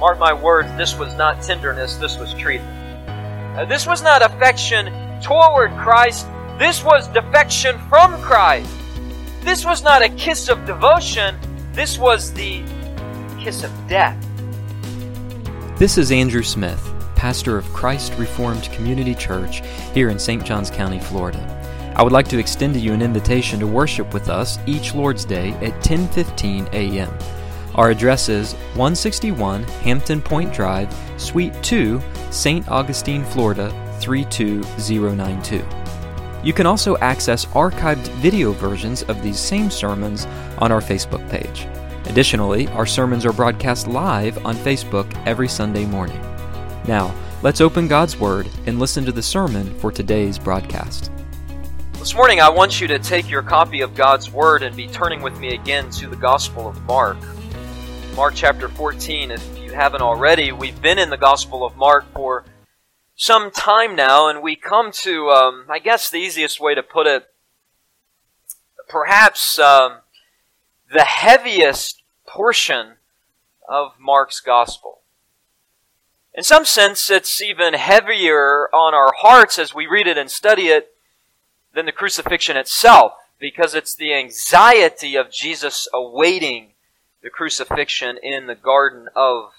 Mark my words, this was not tenderness, this was treatment. This was not affection toward Christ, this was defection from Christ. This was not a kiss of devotion, this was the kiss of death. This is Andrew Smith, pastor of Christ Reformed Community Church here in St. Johns County, Florida. I would like to extend to you an invitation to worship with us each Lord's Day at 10:15 a.m. Our address is 161 Hampton Point Drive, Suite 2, St. Augustine, Florida 32092. You can also access archived video versions of these same sermons on our Facebook page. Additionally, our sermons are broadcast live on Facebook every Sunday morning. Now, let's open God's Word and listen to the sermon for today's broadcast. This morning, I want you to take your copy of God's Word and be turning with me again to the Gospel of Mark. Mark chapter 14. If you haven't already, we've been in the Gospel of Mark for some time now, and we come to, um, I guess the easiest way to put it, perhaps um, the heaviest portion of Mark's Gospel. In some sense, it's even heavier on our hearts as we read it and study it than the crucifixion itself, because it's the anxiety of Jesus awaiting the crucifixion in the Garden of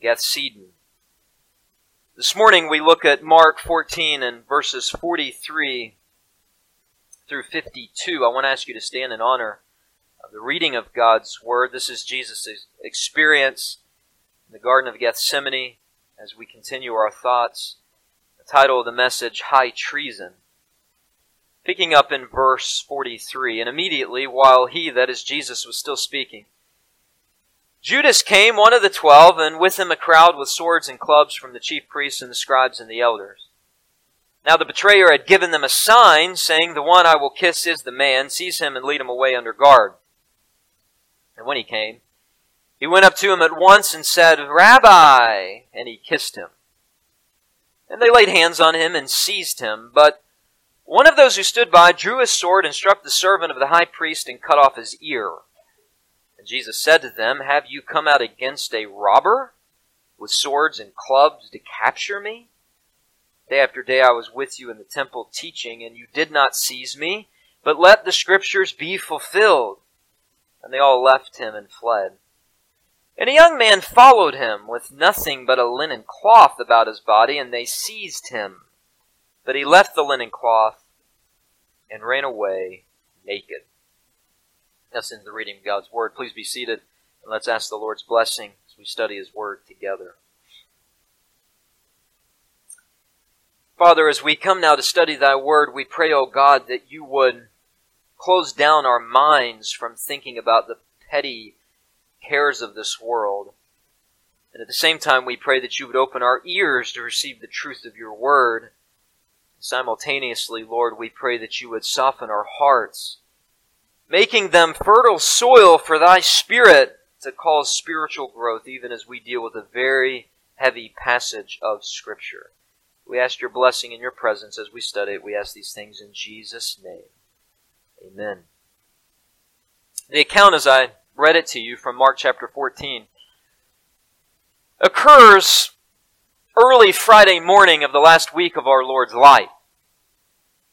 Gethsemane. This morning we look at Mark 14 and verses 43 through 52. I want to ask you to stand in honor of the reading of God's Word. This is Jesus' experience in the Garden of Gethsemane as we continue our thoughts. The title of the message, High Treason. Picking up in verse 43, and immediately while he, that is Jesus, was still speaking, Judas came, one of the twelve, and with him a crowd with swords and clubs from the chief priests and the scribes and the elders. Now the betrayer had given them a sign, saying, The one I will kiss is the man. Seize him and lead him away under guard. And when he came, he went up to him at once and said, Rabbi! And he kissed him. And they laid hands on him and seized him. But one of those who stood by drew his sword and struck the servant of the high priest and cut off his ear. And Jesus said to them, Have you come out against a robber with swords and clubs to capture me? Day after day I was with you in the temple teaching, and you did not seize me, but let the scriptures be fulfilled. And they all left him and fled. And a young man followed him with nothing but a linen cloth about his body, and they seized him. But he left the linen cloth and ran away naked. In the reading of God's Word. Please be seated and let's ask the Lord's blessing as we study His Word together. Father, as we come now to study Thy Word, we pray, O God, that you would close down our minds from thinking about the petty cares of this world. And at the same time, we pray that you would open our ears to receive the truth of your Word. Simultaneously, Lord, we pray that you would soften our hearts making them fertile soil for thy spirit to cause spiritual growth, even as we deal with a very heavy passage of Scripture. We ask your blessing in your presence as we study it. We ask these things in Jesus' name. Amen. The account, as I read it to you from Mark chapter 14, occurs early Friday morning of the last week of our Lord's life.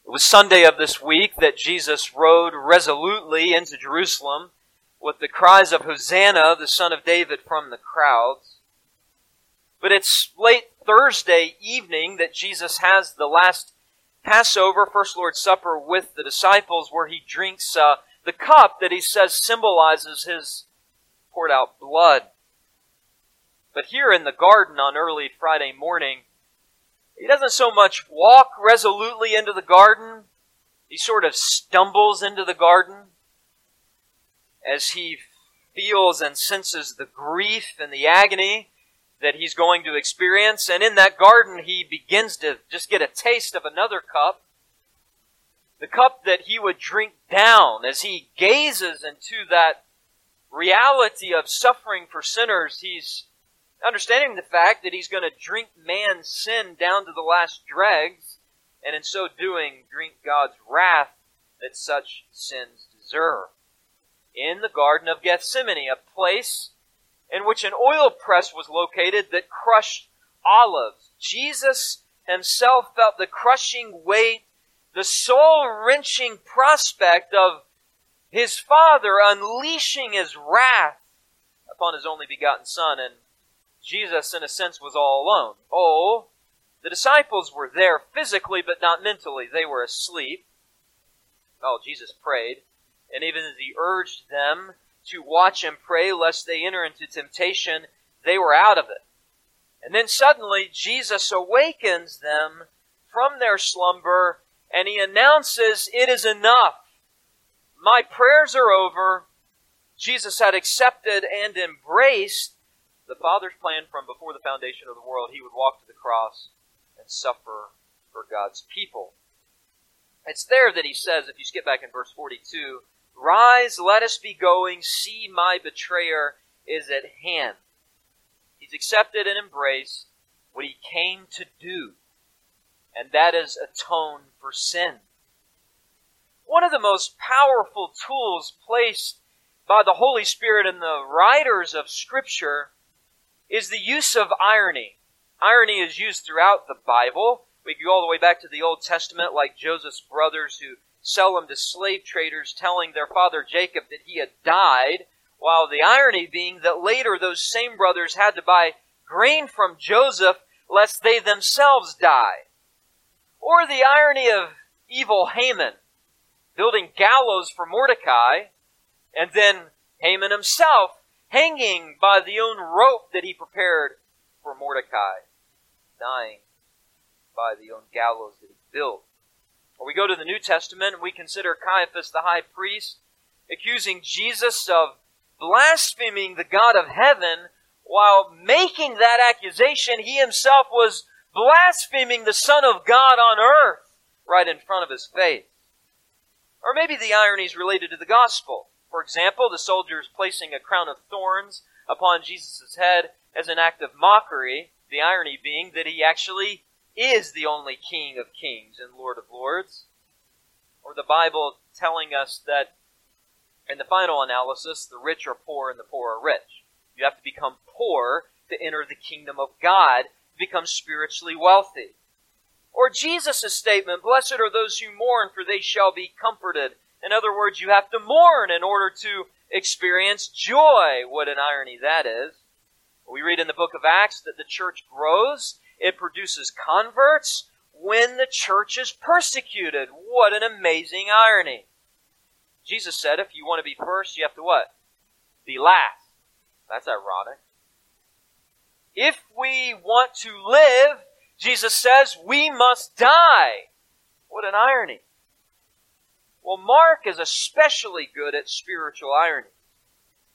It was Sunday of this week that Jesus rode resolutely into Jerusalem with the cries of Hosanna, the Son of David, from the crowds. But it's late Thursday evening that Jesus has the last Passover, First Lord's Supper with the disciples, where he drinks uh, the cup that he says symbolizes his poured out blood. But here in the garden on early Friday morning, he doesn't so much walk resolutely into the garden, he sort of stumbles into the garden as he feels and senses the grief and the agony that he's going to experience. And in that garden, he begins to just get a taste of another cup. The cup that he would drink down as he gazes into that reality of suffering for sinners. He's understanding the fact that he's going to drink man's sin down to the last dregs, and in so doing, drink God's wrath that such sins deserve. In the Garden of Gethsemane, a place in which an oil press was located that crushed olives. Jesus himself felt the crushing weight, the soul wrenching prospect of his Father unleashing his wrath upon his only begotten Son, and Jesus, in a sense, was all alone. Oh, the disciples were there physically, but not mentally. They were asleep. Oh, Jesus prayed, and even as he urged them to watch and pray lest they enter into temptation, they were out of it. And then suddenly Jesus awakens them from their slumber and he announces, It is enough. My prayers are over. Jesus had accepted and embraced the Father's plan from before the foundation of the world. He would walk to the cross and suffer for God's people. It's there that he says, if you skip back in verse 42, Rise, let us be going. See, my betrayer is at hand. He's accepted and embraced what he came to do, and that is atone for sin. One of the most powerful tools placed by the Holy Spirit and the writers of Scripture is the use of irony. Irony is used throughout the Bible. We go all the way back to the Old Testament, like Joseph's brothers who sell him to slave traders, telling their father Jacob that he had died, while the irony being that later those same brothers had to buy grain from Joseph lest they themselves die. Or the irony of evil Haman building gallows for Mordecai, and then Haman himself hanging by the own rope that he prepared for Mordecai, dying by the own gallows that he built. Or we go to the New Testament and we consider Caiaphas the high priest accusing Jesus of blaspheming the God of heaven while making that accusation, he himself was blaspheming the Son of God on earth right in front of his face. Or maybe the irony is related to the gospel. For example, the soldiers placing a crown of thorns upon Jesus' head as an act of mockery, the irony being that he actually is the only King of kings and Lord of lords. Or the Bible telling us that in the final analysis, the rich are poor and the poor are rich. You have to become poor to enter the kingdom of God, become spiritually wealthy. Or Jesus' statement, Blessed are those who mourn, for they shall be comforted. In other words, you have to mourn in order to experience joy. What an irony that is. We read in the book of Acts that the church grows it produces converts when the church is persecuted. What an amazing irony. Jesus said if you want to be first, you have to what? Be last. That's ironic. If we want to live, Jesus says, we must die. What an irony. Well, Mark is especially good at spiritual irony.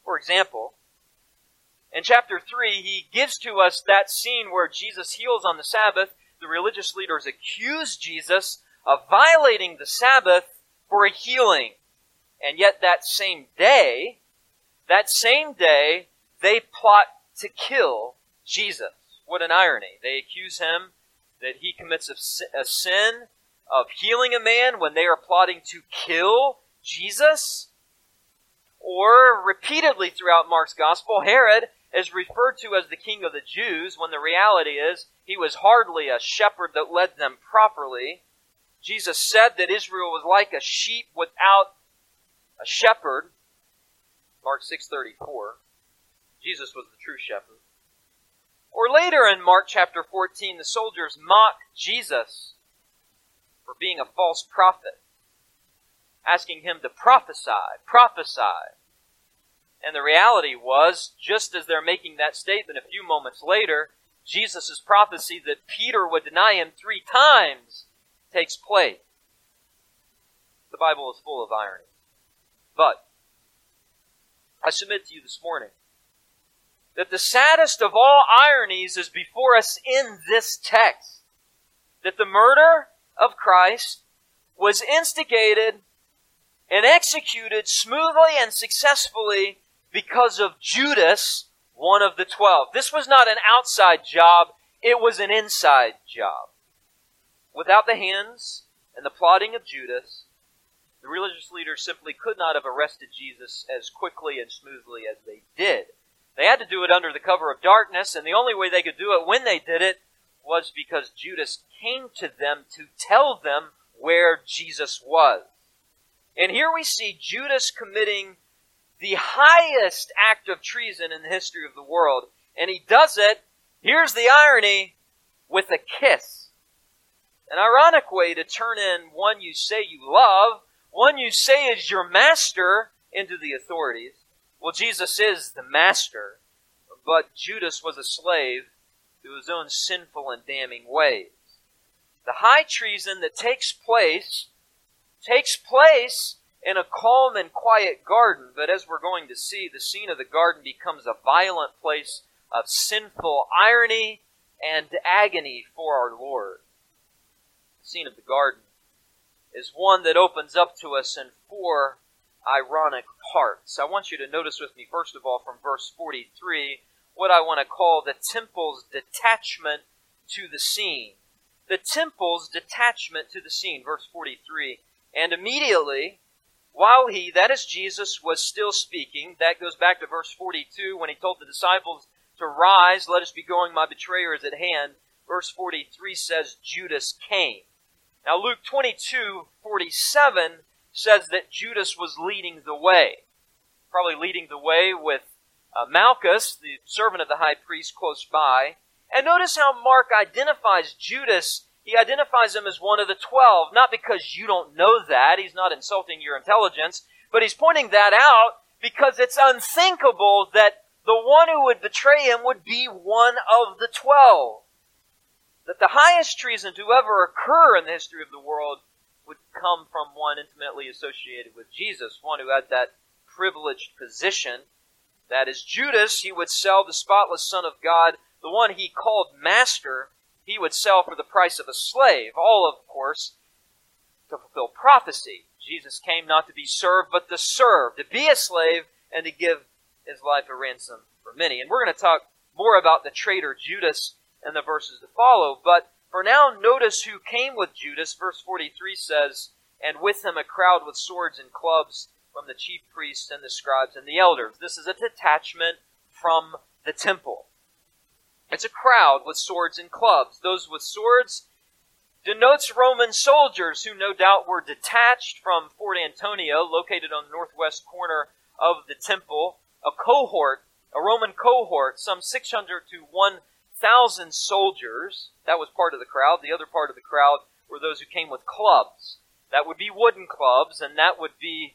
For example, in chapter 3, he gives to us that scene where Jesus heals on the Sabbath. The religious leaders accuse Jesus of violating the Sabbath for a healing. And yet that same day, that same day, they plot to kill Jesus. What an irony. They accuse him that he commits a sin of healing a man when they are plotting to kill Jesus. Or repeatedly throughout Mark's gospel, Herod is referred to as the king of the Jews when the reality is he was hardly a shepherd that led them properly. Jesus said that Israel was like a sheep without a shepherd. Mark 6:34. Jesus was the true shepherd. Or later in Mark chapter 14, the soldiers mock Jesus for being a false prophet, asking him to prophesy, prophesy. And the reality was, just as they're making that statement a few moments later, Jesus' prophecy that Peter would deny him three times takes place. The Bible is full of irony. But, I submit to you this morning that the saddest of all ironies is before us in this text. That the murder Christ was instigated and executed smoothly and successfully because of Judas, one of the twelve. This was not an outside job, it was an inside job. Without the hands and the plotting of Judas, the religious leaders simply could not have arrested Jesus as quickly and smoothly as they did. They had to do it under the cover of darkness, and the only way they could do it when they did it was because Judas came to them to tell them where Jesus was. And here we see Judas committing the highest act of treason in the history of the world. And he does it, here's the irony, with a kiss. An ironic way to turn in one you say you love, one you say is your master, into the authorities. Well, Jesus is the master, but Judas was a slave to his own sinful and damning ways. The high treason that takes place takes place in a calm and quiet garden, but as we're going to see, the scene of the garden becomes a violent place of sinful irony and agony for our Lord. The scene of the garden is one that opens up to us in four ironic parts. I want you to notice with me, first of all, from verse 43, what I want to call the temple's detachment to the scene. The temple's detachment to the scene, verse 43. And immediately, while he, that is Jesus, was still speaking, that goes back to verse 42 when he told the disciples to rise, let us be going, my betrayer is at hand. Verse 43 says Judas came. Now Luke 22, 47 says that Judas was leading the way. Probably leading the way with uh, Malchus, the servant of the high priest, close by. And notice how Mark identifies Judas. He identifies him as one of the twelve, not because you don't know that. He's not insulting your intelligence, but he's pointing that out because it's unthinkable that the one who would betray him would be one of the twelve. That the highest treason to ever occur in the history of the world would come from one intimately associated with Jesus, one who had that privileged position. That is Judas, he would sell the spotless Son of God, the one he called Master, he would sell for the price of a slave. All, of course, to fulfill prophecy. Jesus came not to be served, but to serve, to be a slave, and to give his life a ransom for many. And we're going to talk more about the traitor Judas in the verses to follow, but for now, notice who came with Judas. Verse 43 says, And with him a crowd with swords and clubs from the chief priests and the scribes and the elders. This is a detachment from the temple. It's a crowd with swords and clubs. Those with swords denotes Roman soldiers who no doubt were detached from Fort Antonia, located on the northwest corner of the temple. A cohort, a Roman cohort, some 600 to 1 thousand soldiers. That was part of the crowd. The other part of the crowd were those who came with clubs. That would be wooden clubs, and that would be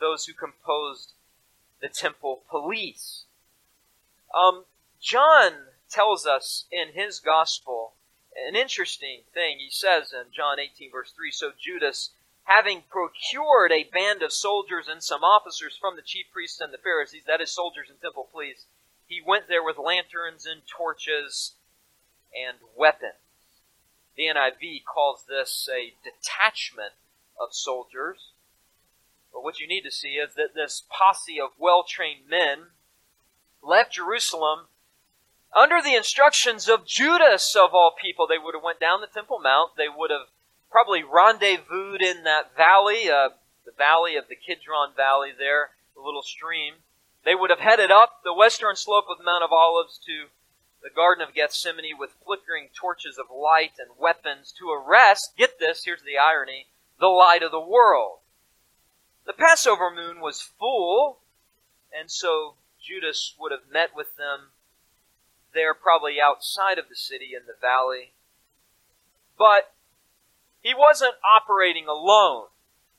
those who composed the temple police. Um, John tells us in his gospel an interesting thing. He says in John 18, verse 3 So Judas, having procured a band of soldiers and some officers from the chief priests and the Pharisees, that is, soldiers and temple police, he went there with lanterns and torches and weapons. The NIV calls this a detachment of soldiers. But what you need to see is that this posse of well trained men left Jerusalem under the instructions of Judas of all people. They would have went down the Temple Mount. They would have probably rendezvoused in that valley, uh, the valley of the Kidron Valley there, the little stream. They would have headed up the western slope of Mount of Olives to the Garden of Gethsemane with flickering torches of light and weapons to arrest, get this, here's the irony, the light of the world. The Passover moon was full, and so Judas would have met with them there, probably outside of the city in the valley. But he wasn't operating alone.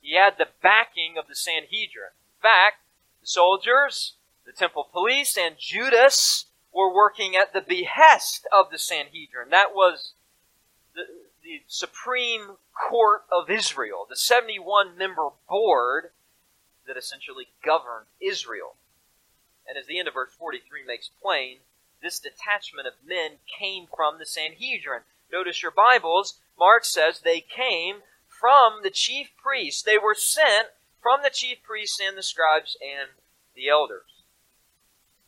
He had the backing of the Sanhedrin. In fact, the soldiers, the temple police, and Judas were working at the behest of the Sanhedrin. That was the, the supreme court of Israel, the 71 member board that essentially governed Israel. And as the end of verse 43 makes plain, this detachment of men came from the Sanhedrin. Notice your Bibles, Mark says they came from the chief priests. They were sent from the chief priests and the scribes and the elders.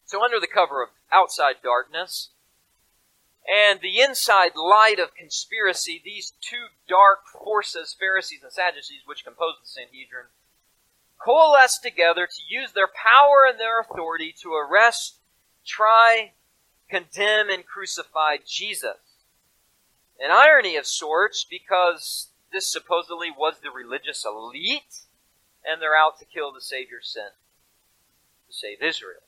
So, under the cover of outside darkness and the inside light of conspiracy, these two dark forces, Pharisees and Sadducees, which compose the Sanhedrin, coalesced together to use their power and their authority to arrest try, condemn, and crucify Jesus. An irony of sorts because this supposedly was the religious elite and they're out to kill the Savior sent to save Israel.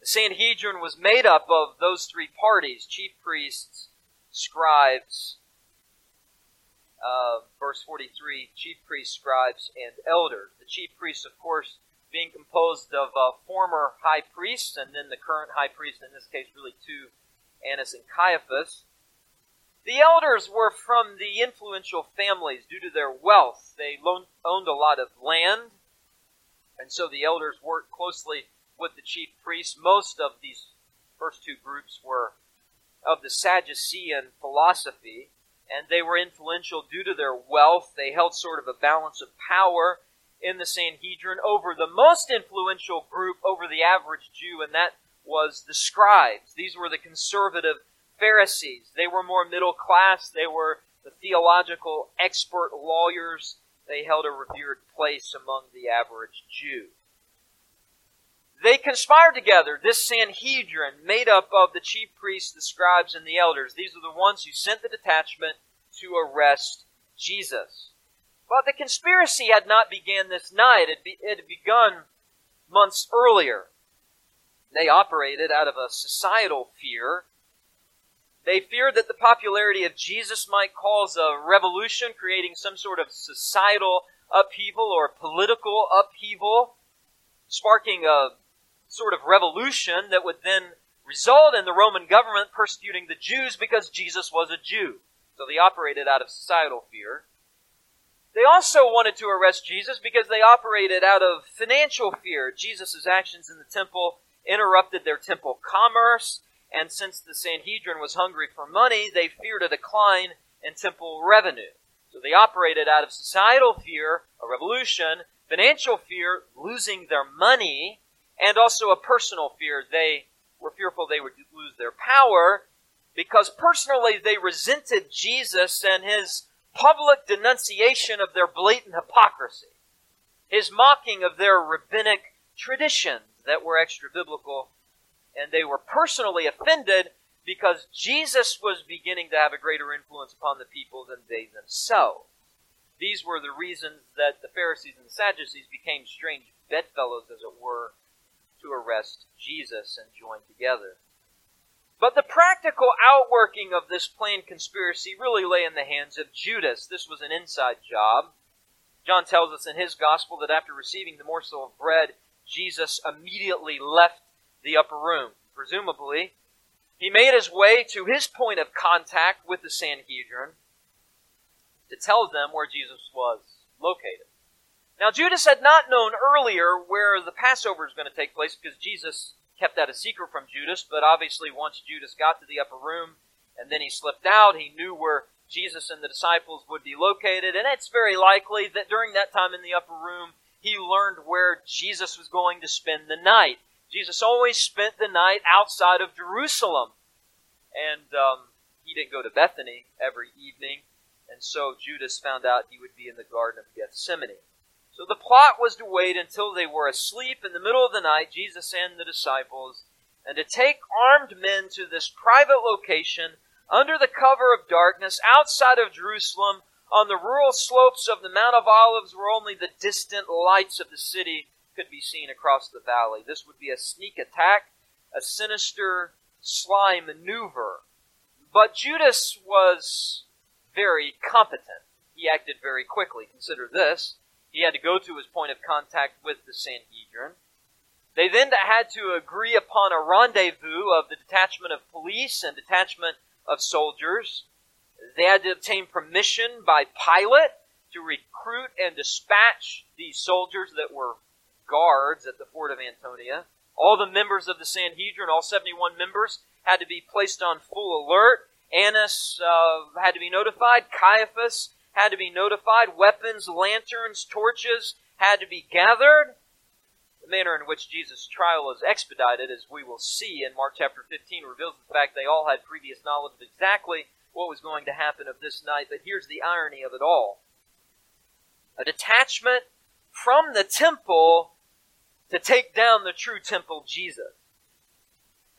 The Sanhedrin was made up of those three parties chief priests, scribes, uh, verse 43 chief priests, scribes, and elders. The chief priests, of course, being composed of uh, former high priests and then the current high priest, in this case, really two, Annas and Caiaphas. The elders were from the influential families due to their wealth. They owned a lot of land, and so the elders worked closely with the chief priests. Most of these first two groups were of the Sadducean philosophy, and they were influential due to their wealth. They held sort of a balance of power in the Sanhedrin over the most influential group over the average Jew, and that was the scribes. These were the conservative Pharisees. They were more middle class. They were the theological expert lawyers. They held a revered place among the average Jew. They conspired together, this Sanhedrin, made up of the chief priests, the scribes, and the elders. These are the ones who sent the detachment to arrest Jesus. But the conspiracy had not begun this night. It, had begun months earlier. They operated out of a societal fear they feared that the popularity of Jesus might cause a revolution, creating some sort of societal upheaval or political upheaval, sparking a sort of revolution that would then result in the Roman government persecuting the Jews because Jesus was a Jew. So they operated out of societal fear. They also wanted to arrest Jesus because they operated out of financial fear. Jesus' actions in the temple interrupted their temple commerce and since the Sanhedrin was hungry for money, they feared a decline in temple revenue. So they operated out of societal fear, a revolution, financial fear, losing their money, and also a personal fear. They were fearful they would lose their power because personally they resented Jesus and his public denunciation of their blatant hypocrisy, his mocking of their rabbinic traditions that were extra biblical and they were personally offended because Jesus was beginning to have a greater influence upon the people than they themselves. These were the reasons that the Pharisees and the Sadducees became strange bedfellows, as it were, to arrest Jesus and join together. But the practical outworking of this planned conspiracy really lay in the hands of Judas. This was an inside job. John tells us in his gospel that after receiving the morsel of bread, Jesus immediately left the upper room. Presumably, he made his way to his point of contact with the Sanhedrin to tell them where Jesus was located. Now, Judas had not known earlier where the Passover was going to take place because Jesus kept that a secret from Judas, but obviously, once Judas got to the upper room and then he slipped out, he knew where Jesus and the disciples would be located, and it's very likely that during that time in the upper room, he learned where Jesus was going to spend the night. Jesus always spent the night outside of Jerusalem. And um, he didn't go to Bethany every evening. And so Judas found out he would be in the Garden of Gethsemane. So the plot was to wait until they were asleep in the middle of the night, Jesus and the disciples, and to take armed men to this private location under the cover of darkness outside of Jerusalem on the rural slopes of the Mount of Olives where only the distant lights of the city could be seen across the valley. This would be a sneak attack, a sinister, sly maneuver. But Judas was very competent. He acted very quickly. Consider this. He had to go to his point of contact with the Sanhedrin. They then had to agree upon a rendezvous of the detachment of police and detachment of soldiers. They had to obtain permission by Pilate to recruit and dispatch these soldiers that were guards at the fort of Antonia. All the members of the Sanhedrin, all 71 members, had to be placed on full alert. Annas uh, had to be notified. Caiaphas had to be notified. Weapons, lanterns, torches had to be gathered. The manner in which Jesus' trial is expedited, as we will see in Mark chapter 15, reveals the fact they all had previous knowledge of exactly what was going to happen of this night. But here's the irony of it all. A detachment from the temple to take down the true temple Jesus.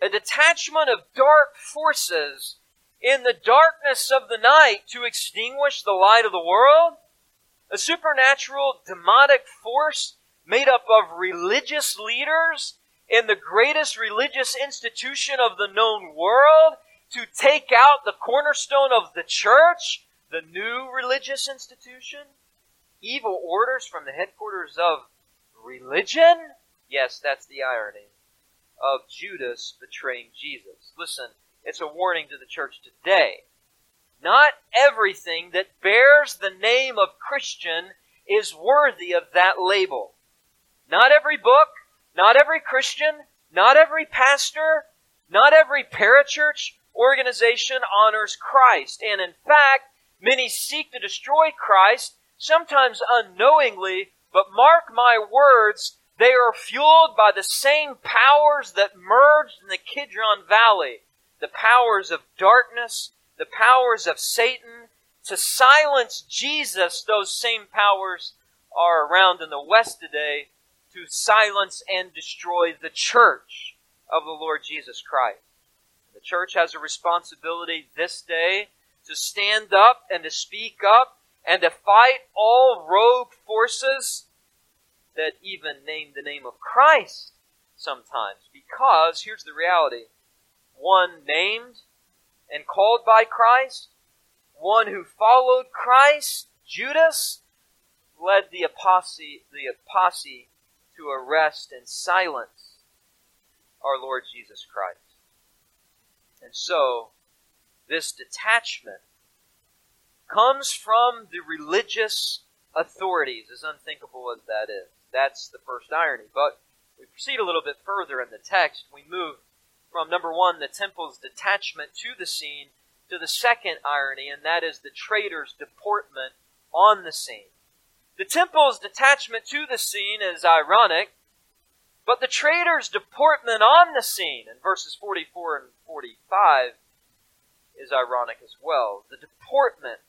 a detachment of dark forces in the darkness of the night to extinguish the light of the world? A supernatural demonic force made up of religious leaders in the greatest religious institution of the known world to take out the cornerstone of the church, the new religious institution? Evil orders from the headquarters of religion? Yes, that's the irony of Judas betraying Jesus. Listen, it's a warning to the church today. Not everything that bears the name of Christian is worthy of that label. Not every book, not every Christian, not every pastor, not every parachurch organization honors Christ. And in fact, many seek to destroy Christ, sometimes unknowingly, but mark my words, they are fueled by the same powers that merged in the Kidron Valley. The powers of darkness, the powers of Satan. To silence Jesus, those same powers are around in the West today to silence and destroy the church of the Lord Jesus Christ. The church has a responsibility this day to stand up and to speak up and to fight all rogue forces that even name the name of Christ sometimes. Because here's the reality one named and called by Christ, one who followed Christ, Judas, led the apostasy, the apostasy to arrest and silence our Lord Jesus Christ. And so, this detachment comes from the religious authorities, as unthinkable as that is. That's the first irony. But we proceed a little bit further in the text. We move from number one, the temple's detachment to the scene, to the second irony, and that is the traitor's deportment on the scene. The temple's detachment to the scene is ironic, but the traitor's deportment on the scene in verses 44 and 45 is ironic as well. The deportment,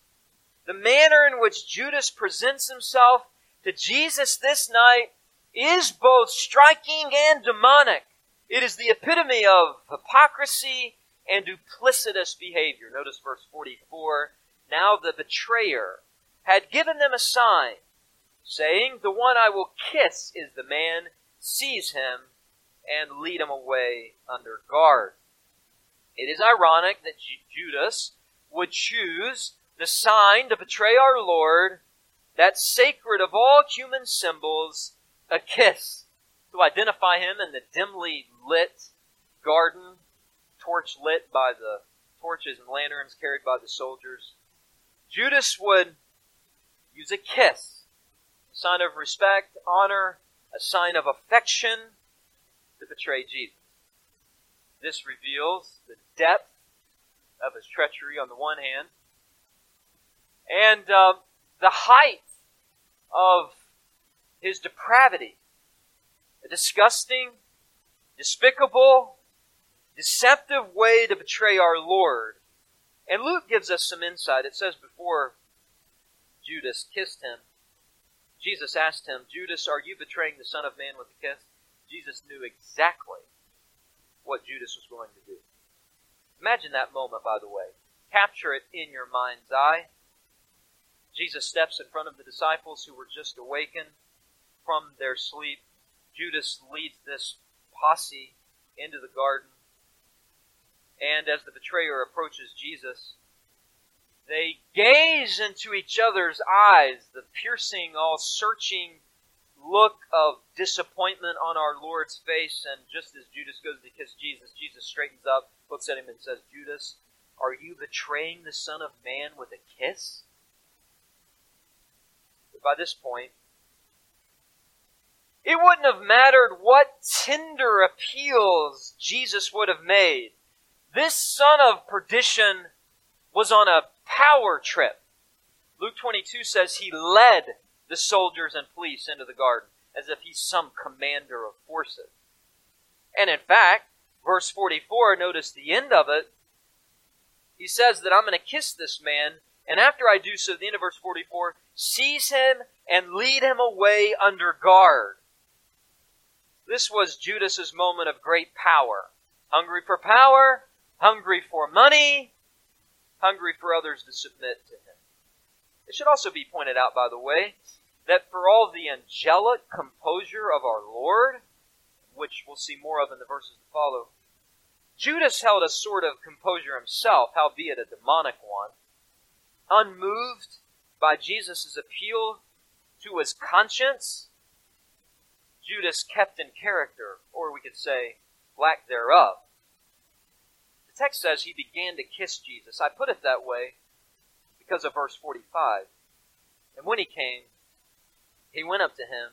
the manner in which Judas presents himself to Jesus this night is both striking and demonic. It is the epitome of hypocrisy and duplicitous behavior. Notice verse 44. Now the betrayer had given them a sign saying, The one I will kiss is the man, seize him, and lead him away under guard. It is ironic that Judas would choose the sign to betray our Lord, that sacred of all human symbols, a kiss, to identify him in the dimly lit garden, torch lit by the torches and lanterns carried by the soldiers. Judas would use a kiss a sign of respect, honor, a sign of affection to betray Jesus. This reveals the depth of his treachery on the one hand, and uh, the height of his depravity. A disgusting, despicable, deceptive way to betray our Lord. And Luke gives us some insight. It says before Judas kissed him, Jesus asked him, Judas, are you betraying the Son of Man with a kiss? Jesus knew exactly what Judas was going to do. Imagine that moment, by the way. Capture it in your mind's eye. Jesus steps in front of the disciples who were just awakened from their sleep. Judas leads this posse into the garden. And as the betrayer approaches Jesus, they gaze into each other's eyes, the piercing, all searching look of disappointment on our Lord's face. And just as Judas goes to kiss Jesus, Jesus straightens up, looks at him, and says, Judas, are you betraying the Son of Man with a kiss? But by this point, it wouldn't have mattered what tender appeals Jesus would have made. This son of perdition was on a power trip. Luke 22 says he led the soldiers and police into the garden as if he's some commander of forces. And in fact, verse 44, notice the end of it. He says that I'm going to kiss this man, and after I do so, the end of verse 44, seize him and lead him away under guard. This was Judas's moment of great power. hungry for power, hungry for money, hungry for others to submit to him. It should also be pointed out, by the way, that for all the angelic composure of our Lord, which we'll see more of in the verses to follow, Judas held a sort of composure himself, howbeit a demonic one, unmoved by Jesus' appeal to his conscience. Judas kept in character, or we could say, lack thereof. The text says he began to kiss Jesus. I put it that way because of verse 45. And when he came, he went up to him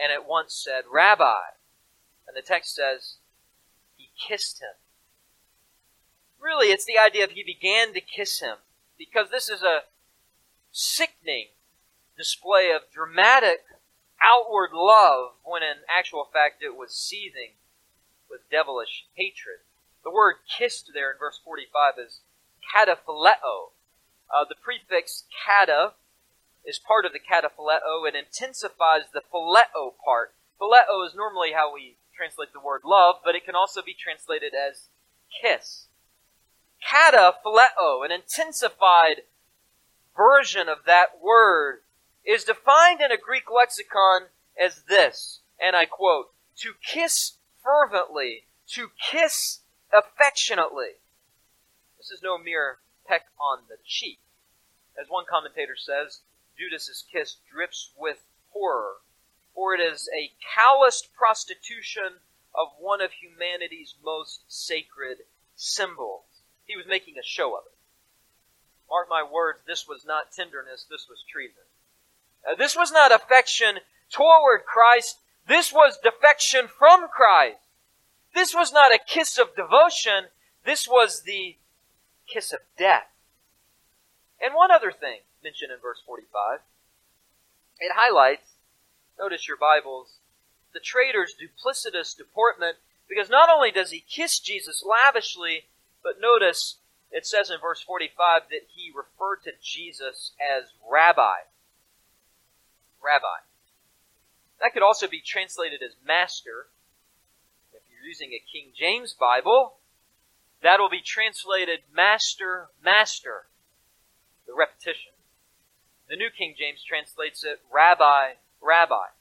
and at once said, Rabbi. And the text says, he kissed him. Really, it's the idea of he began to kiss him because this is a sickening display of dramatic outward love when in actual fact it was seething with devilish hatred. The word kissed there in verse 45 is kataphileo. Uh, the prefix kata is part of the kataphileo. It intensifies the phileo part. Phileo is normally how we translate the word love, but it can also be translated as kiss. Kataphileo, an intensified version of that word, is defined in a Greek lexicon as this, and I quote, to kiss fervently, to kiss affectionately. This is no mere peck on the cheek. As one commentator says, Judas's kiss drips with horror, for it is a calloused prostitution of one of humanity's most sacred symbols. He was making a show of it. Mark my words, this was not tenderness, this was treason. Uh, this was not affection toward Christ, this was defection from Christ. This was not a kiss of devotion, this was the kiss of death. And one other thing mentioned in verse 45 it highlights, notice your Bibles, the traitor's duplicitous deportment, because not only does he kiss Jesus lavishly, but notice it says in verse 45 that he referred to Jesus as rabbi. Rabbi. That could also be translated as master. If you're using a King James Bible, that'll be translated master, master. The repetition. The New King James translates it rabbi, rabbi.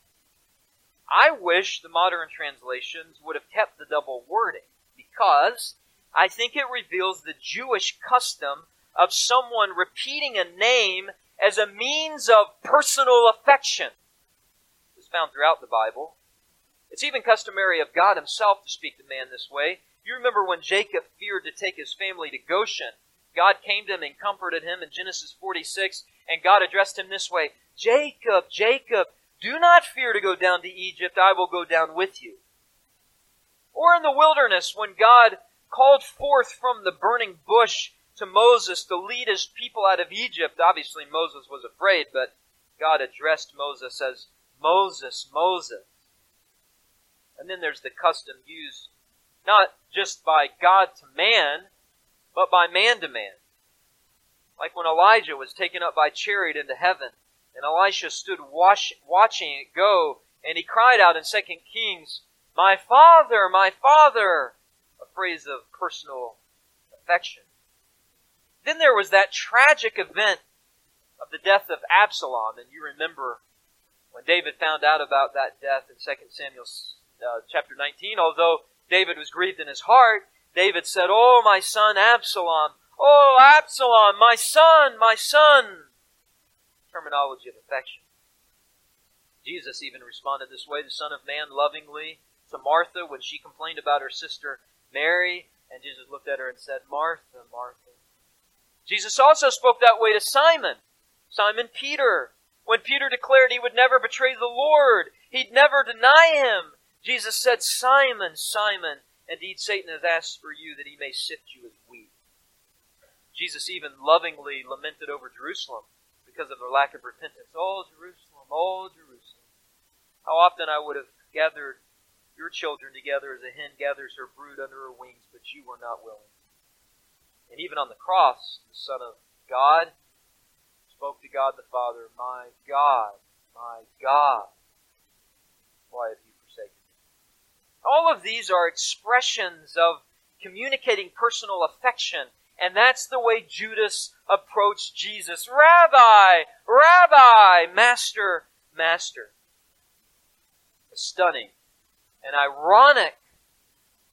I wish the modern translations would have kept the double wording because I think it reveals the Jewish custom of someone repeating a name as a means of personal affection. It's found throughout the Bible. It's even customary of God Himself to speak to man this way. You remember when Jacob feared to take his family to Goshen. God came to him and comforted him in Genesis 46, and God addressed him this way Jacob, Jacob, do not fear to go down to Egypt, I will go down with you. Or in the wilderness, when God called forth from the burning bush to Moses to lead his people out of Egypt. Obviously, Moses was afraid, but God addressed Moses as Moses, Moses. And then there's the custom used not just by God to man, but by man to man. Like when Elijah was taken up by chariot into heaven, and Elisha stood watch, watching it go, and he cried out in 2 Kings, My father, my father! A phrase of personal affection. Then there was that tragic event of the death of Absalom, and you remember when David found out about that death in 2 Samuel uh, chapter 19, although David was grieved in his heart, David said, Oh, my son Absalom, oh, Absalom, my son, my son. Terminology of affection. Jesus even responded this way, the Son of Man lovingly to Martha when she complained about her sister Mary, and Jesus looked at her and said, Martha, Martha, Jesus also spoke that way to Simon, Simon Peter. When Peter declared he would never betray the Lord, he'd never deny him, Jesus said, Simon, Simon, indeed Satan has asked for you that he may sift you as wheat. Jesus even lovingly lamented over Jerusalem because of their lack of repentance. Oh, Jerusalem, oh, Jerusalem. How often I would have gathered your children together as a hen gathers her brood under her wings, but you were not willing. And even on the cross, the Son of God spoke to God the Father, My God, my God, why have you forsaken me? All of these are expressions of communicating personal affection. And that's the way Judas approached Jesus. Rabbi, Rabbi, Master, Master. A stunning and ironic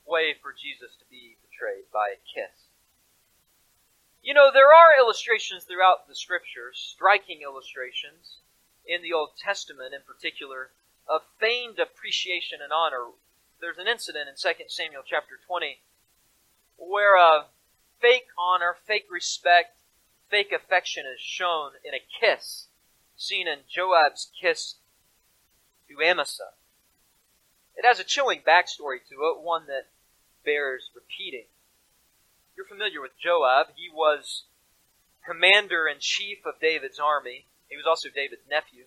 way for Jesus to be betrayed by a kiss. You know, there are illustrations throughout the scriptures, striking illustrations, in the Old Testament in particular, of feigned appreciation and honor. There's an incident in 2 Samuel chapter 20 where fake honor, fake respect, fake affection is shown in a kiss, seen in Joab's kiss to Amasa. It has a chilling backstory to it, one that bears repeating. You're familiar with Joab. He was commander in chief of David's army. He was also David's nephew.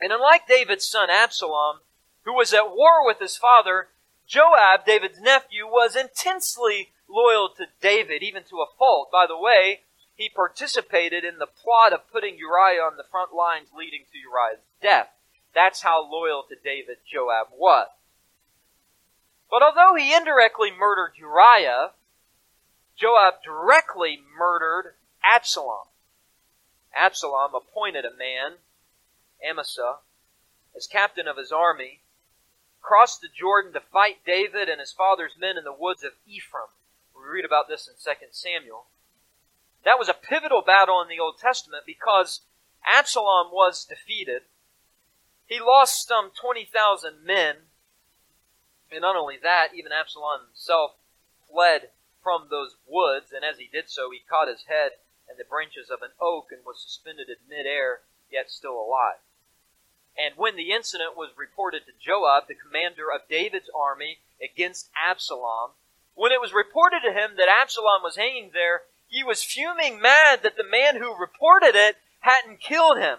And unlike David's son Absalom, who was at war with his father, Joab, David's nephew, was intensely loyal to David, even to a fault. By the way, he participated in the plot of putting Uriah on the front lines leading to Uriah's death. That's how loyal to David Joab was. But although he indirectly murdered Uriah, Joab directly murdered Absalom. Absalom appointed a man, Amasa, as captain of his army, crossed the Jordan to fight David and his father's men in the woods of Ephraim. We read about this in 2 Samuel. That was a pivotal battle in the Old Testament because Absalom was defeated. He lost some 20,000 men and not only that, even Absalom himself fled from those woods, and as he did so, he caught his head in the branches of an oak and was suspended in midair, yet still alive. And when the incident was reported to Joab, the commander of David's army, against Absalom, when it was reported to him that Absalom was hanging there, he was fuming mad that the man who reported it hadn't killed him.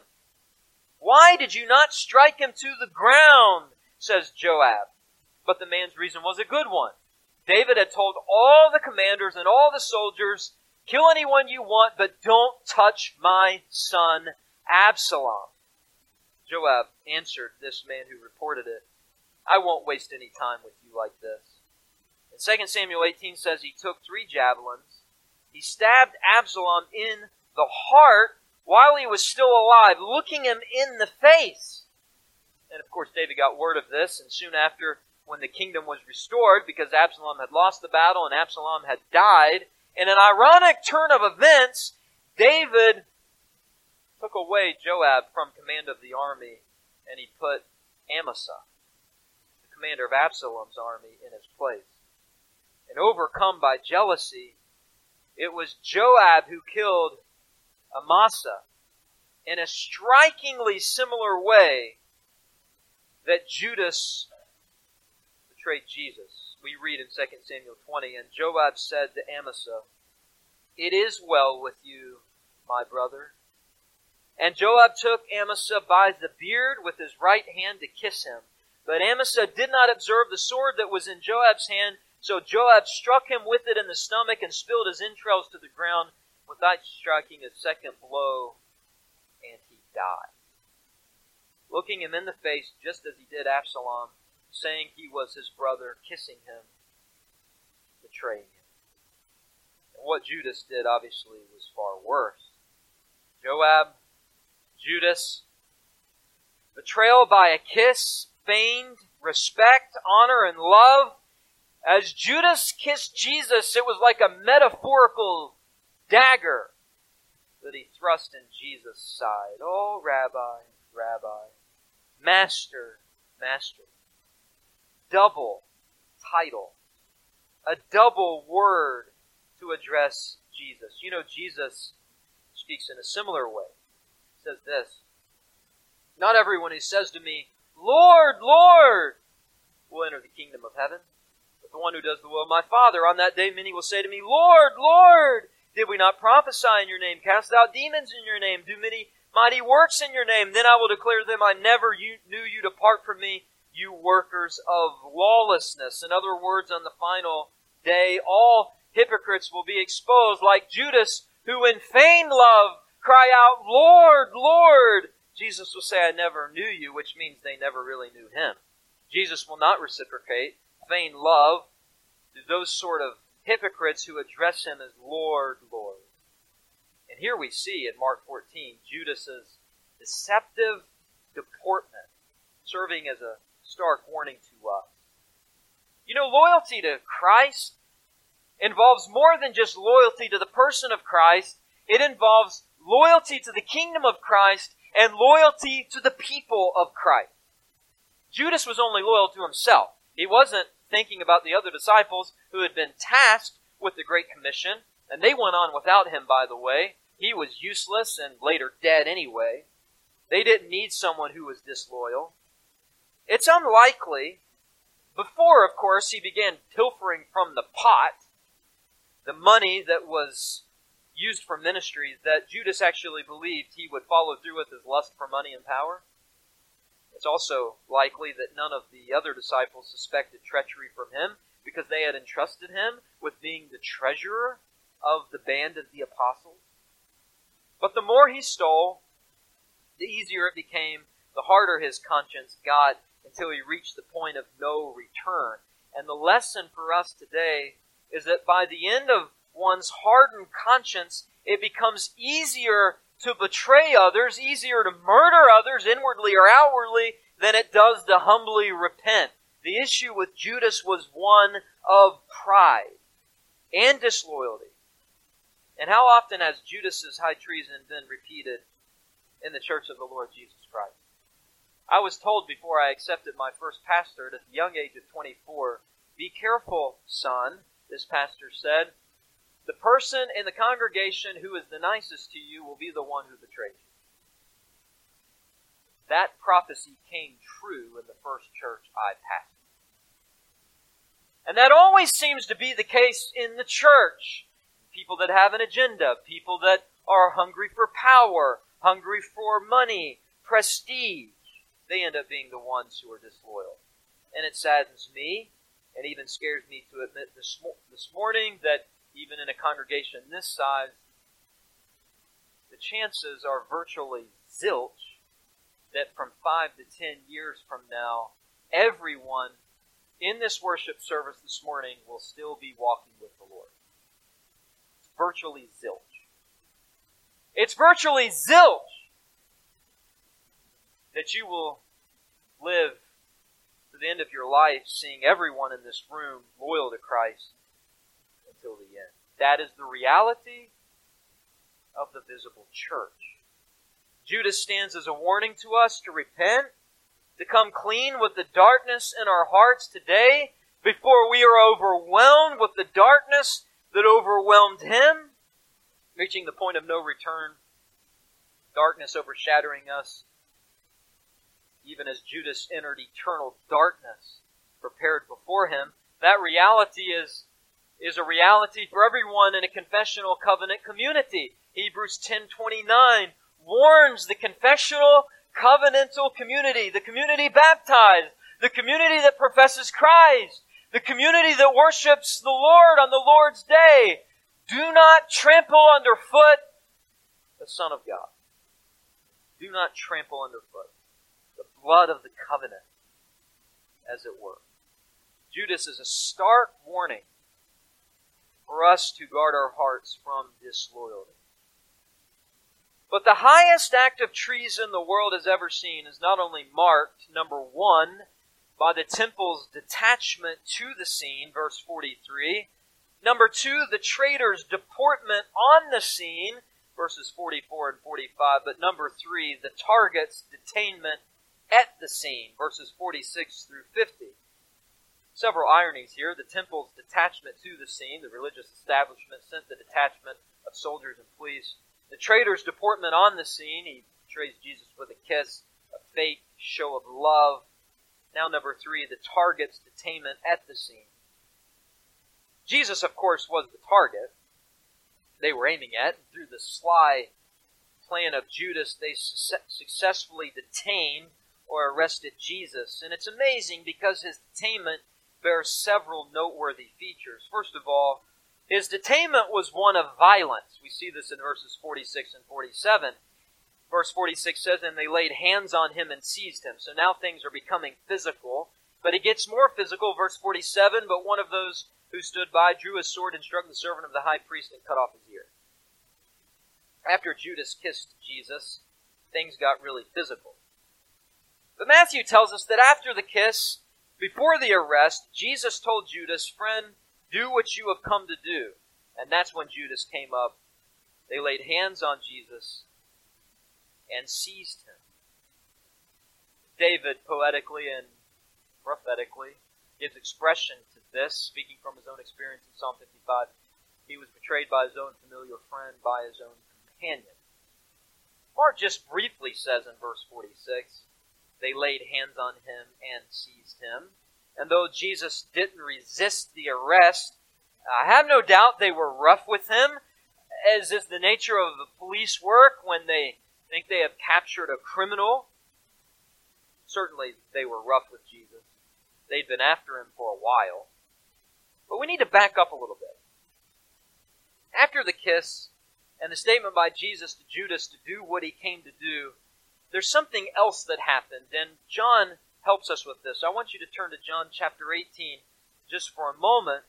Why did you not strike him to the ground? says Joab. But the man's reason was a good one. David had told all the commanders and all the soldiers, kill anyone you want, but don't touch my son Absalom. Joab answered this man who reported it, I won't waste any time with you like this. And 2 Samuel 18 says he took three javelins. He stabbed Absalom in the heart while he was still alive, looking him in the face. And of course, David got word of this, and soon after, when the kingdom was restored because Absalom had lost the battle and Absalom had died. In an ironic turn of events, David took away Joab from command of the army and he put Amasa, the commander of Absalom's army, in his place. And overcome by jealousy, it was Joab who killed Amasa in a strikingly similar way that Judas betrayed Jesus. We read in 2 Samuel 20, And Joab said to Amasa, It is well with you, my brother. And Joab took Amasa by the beard with his right hand to kiss him. But Amasa did not observe the sword that was in Joab's hand, so Joab struck him with it in the stomach and spilled his entrails to the ground without striking a second blow, and he died. Looking him in the face, just as he did Absalom, saying he was his brother, kissing him, betraying him. And what Judas did, obviously, was far worse. Joab, Judas, betrayal by a kiss, feigned respect, honor, and love. As Judas kissed Jesus, it was like a metaphorical dagger that he thrust in Jesus' side. Oh, Rabbi, Rabbi, Master, Master double title, a double word to address Jesus. You know, Jesus speaks in a similar way. He says this Not everyone who says to me, Lord, Lord, will enter the kingdom of heaven, but the one who does the will of my Father. On that day, many will say to me, Lord, Lord, did we not prophesy in your name, cast out demons in your name, do many mighty works in your name? Then I will declare to them, I never knew you, depart from me you workers of lawlessness. In other words, on the final day, all hypocrites will be exposed, like Judas, who in feigned love cry out, Lord, Lord. Jesus will say, I never knew you, which means they never really knew him. Jesus will not reciprocate feigned love to those sort of hypocrites who address him as Lord, Lord. And here we see in Mark 14 Judas's deceptive deportment serving as a stark warning to us. You know, loyalty to Christ involves more than just loyalty to the person of Christ. It involves loyalty to the kingdom of Christ and loyalty to the people of Christ. Judas was only loyal to himself. He wasn't thinking about the other disciples who had been tasked with the Great Commission, and they went on without him, by the way. He was useless and later dead anyway. They didn't need someone who was disloyal. It's unlikely, before, of course, he began pilfering from the pot, the money that was used for ministry, that Judas actually believed he would follow through with his lust for money and power. It's also likely that none of the other disciples suspected treachery from him because they had entrusted him with being the treasurer of the band of the apostles. But the more he stole, the easier it became, the harder his conscience got until he reached the point of no return. And the lesson for us today is that by the end of one's hardened conscience, it becomes easier to betray others, easier to murder others inwardly or outwardly than it does to humbly repent. The issue with Judas was one of pride and disloyalty. And how often has Judas's high treason been repeated in the church of the Lord Jesus Christ? I was told before I accepted my first pastorate at the young age of 24, be careful, son, this pastor said. The person in the congregation who is the nicest to you will be the one who betrays you. That prophecy came true in the first church I pastored. And that always seems to be the case in the church. People that have an agenda, people that are hungry for power, hungry for money, prestige, they end up being the ones who are disloyal. And it saddens me, and even scares me to admit this, this morning that even in a congregation this size, the chances are virtually zilch that from five to ten years from now, everyone in this worship service this morning will still be walking with the Lord. It's virtually zilch. It's virtually zilch that you will live to the end of your life seeing everyone in this room loyal to Christ until the end. That is the reality of the visible church. Judas stands as a warning to us to repent to come clean with the darkness in our hearts today before we are overwhelmed with the darkness that overwhelmed him, reaching the point of no return, darkness overshadowing us, even as Judas entered eternal darkness prepared before him. That reality is, is a reality for everyone in a confessional covenant community. Hebrews 10:29 warns the confessional covenantal community, the community baptized, the community that professes Christ, the community that worships the Lord on the Lord's day. Do not trample underfoot the Son of God. Do not trample underfoot blood of the covenant, as it were. Judas is a stark warning for us to guard our hearts from disloyalty. But the highest act of treason the world has ever seen is not only marked, number one, by the temple's detachment to the scene, verse 43. Number two, the traitor's deportment on the scene, verses 44 and 45. But number three, the target's detainment at the scene, verses 46 through 50. Several ironies here. The temple's detachment to the scene, the religious establishment sent the detachment of soldiers and police the traitor's deportment on the scene, he betrays Jesus with a kiss, a fake show of love. Now, number three, the target's detainment at the scene. Jesus, of course, was the target they were aiming at. Through the sly plan of Judas, they su- successfully detained or arrested Jesus. And it's amazing because his detainment bears several noteworthy features. First of all, his detainment was one of violence. We see this in verses 46 and 47. Verse 46 says, And they laid hands on him and seized him. So now things are becoming physical. But it gets more physical, verse 47. But one of those who stood by, drew his sword and struck the servant of the high priest and cut off his ear. After Judas kissed Jesus, things got really physical. But Matthew tells us that after the kiss, before the arrest, Jesus told Judas, Friend, do what you have come to do. And that's when Judas came up. They laid hands on Jesus and seized him. David, poetically and prophetically, gives expression to this, speaking from his own experience in Psalm 55. He was betrayed by his own familiar friend, by his own companion. Mark just briefly says in verse 46 they laid hands on him and seized him. And though Jesus didn't resist the arrest, I have no doubt they were rough with him, as is the nature of the police work when they think they have captured a criminal. Certainly they were rough with Jesus. They'd been after him for a while. But we need to back up a little bit. After the kiss and the statement by Jesus to Judas to do what he came to do, there's something else that happened, and John helps us with this. I want you to turn to John chapter 18 just for a moment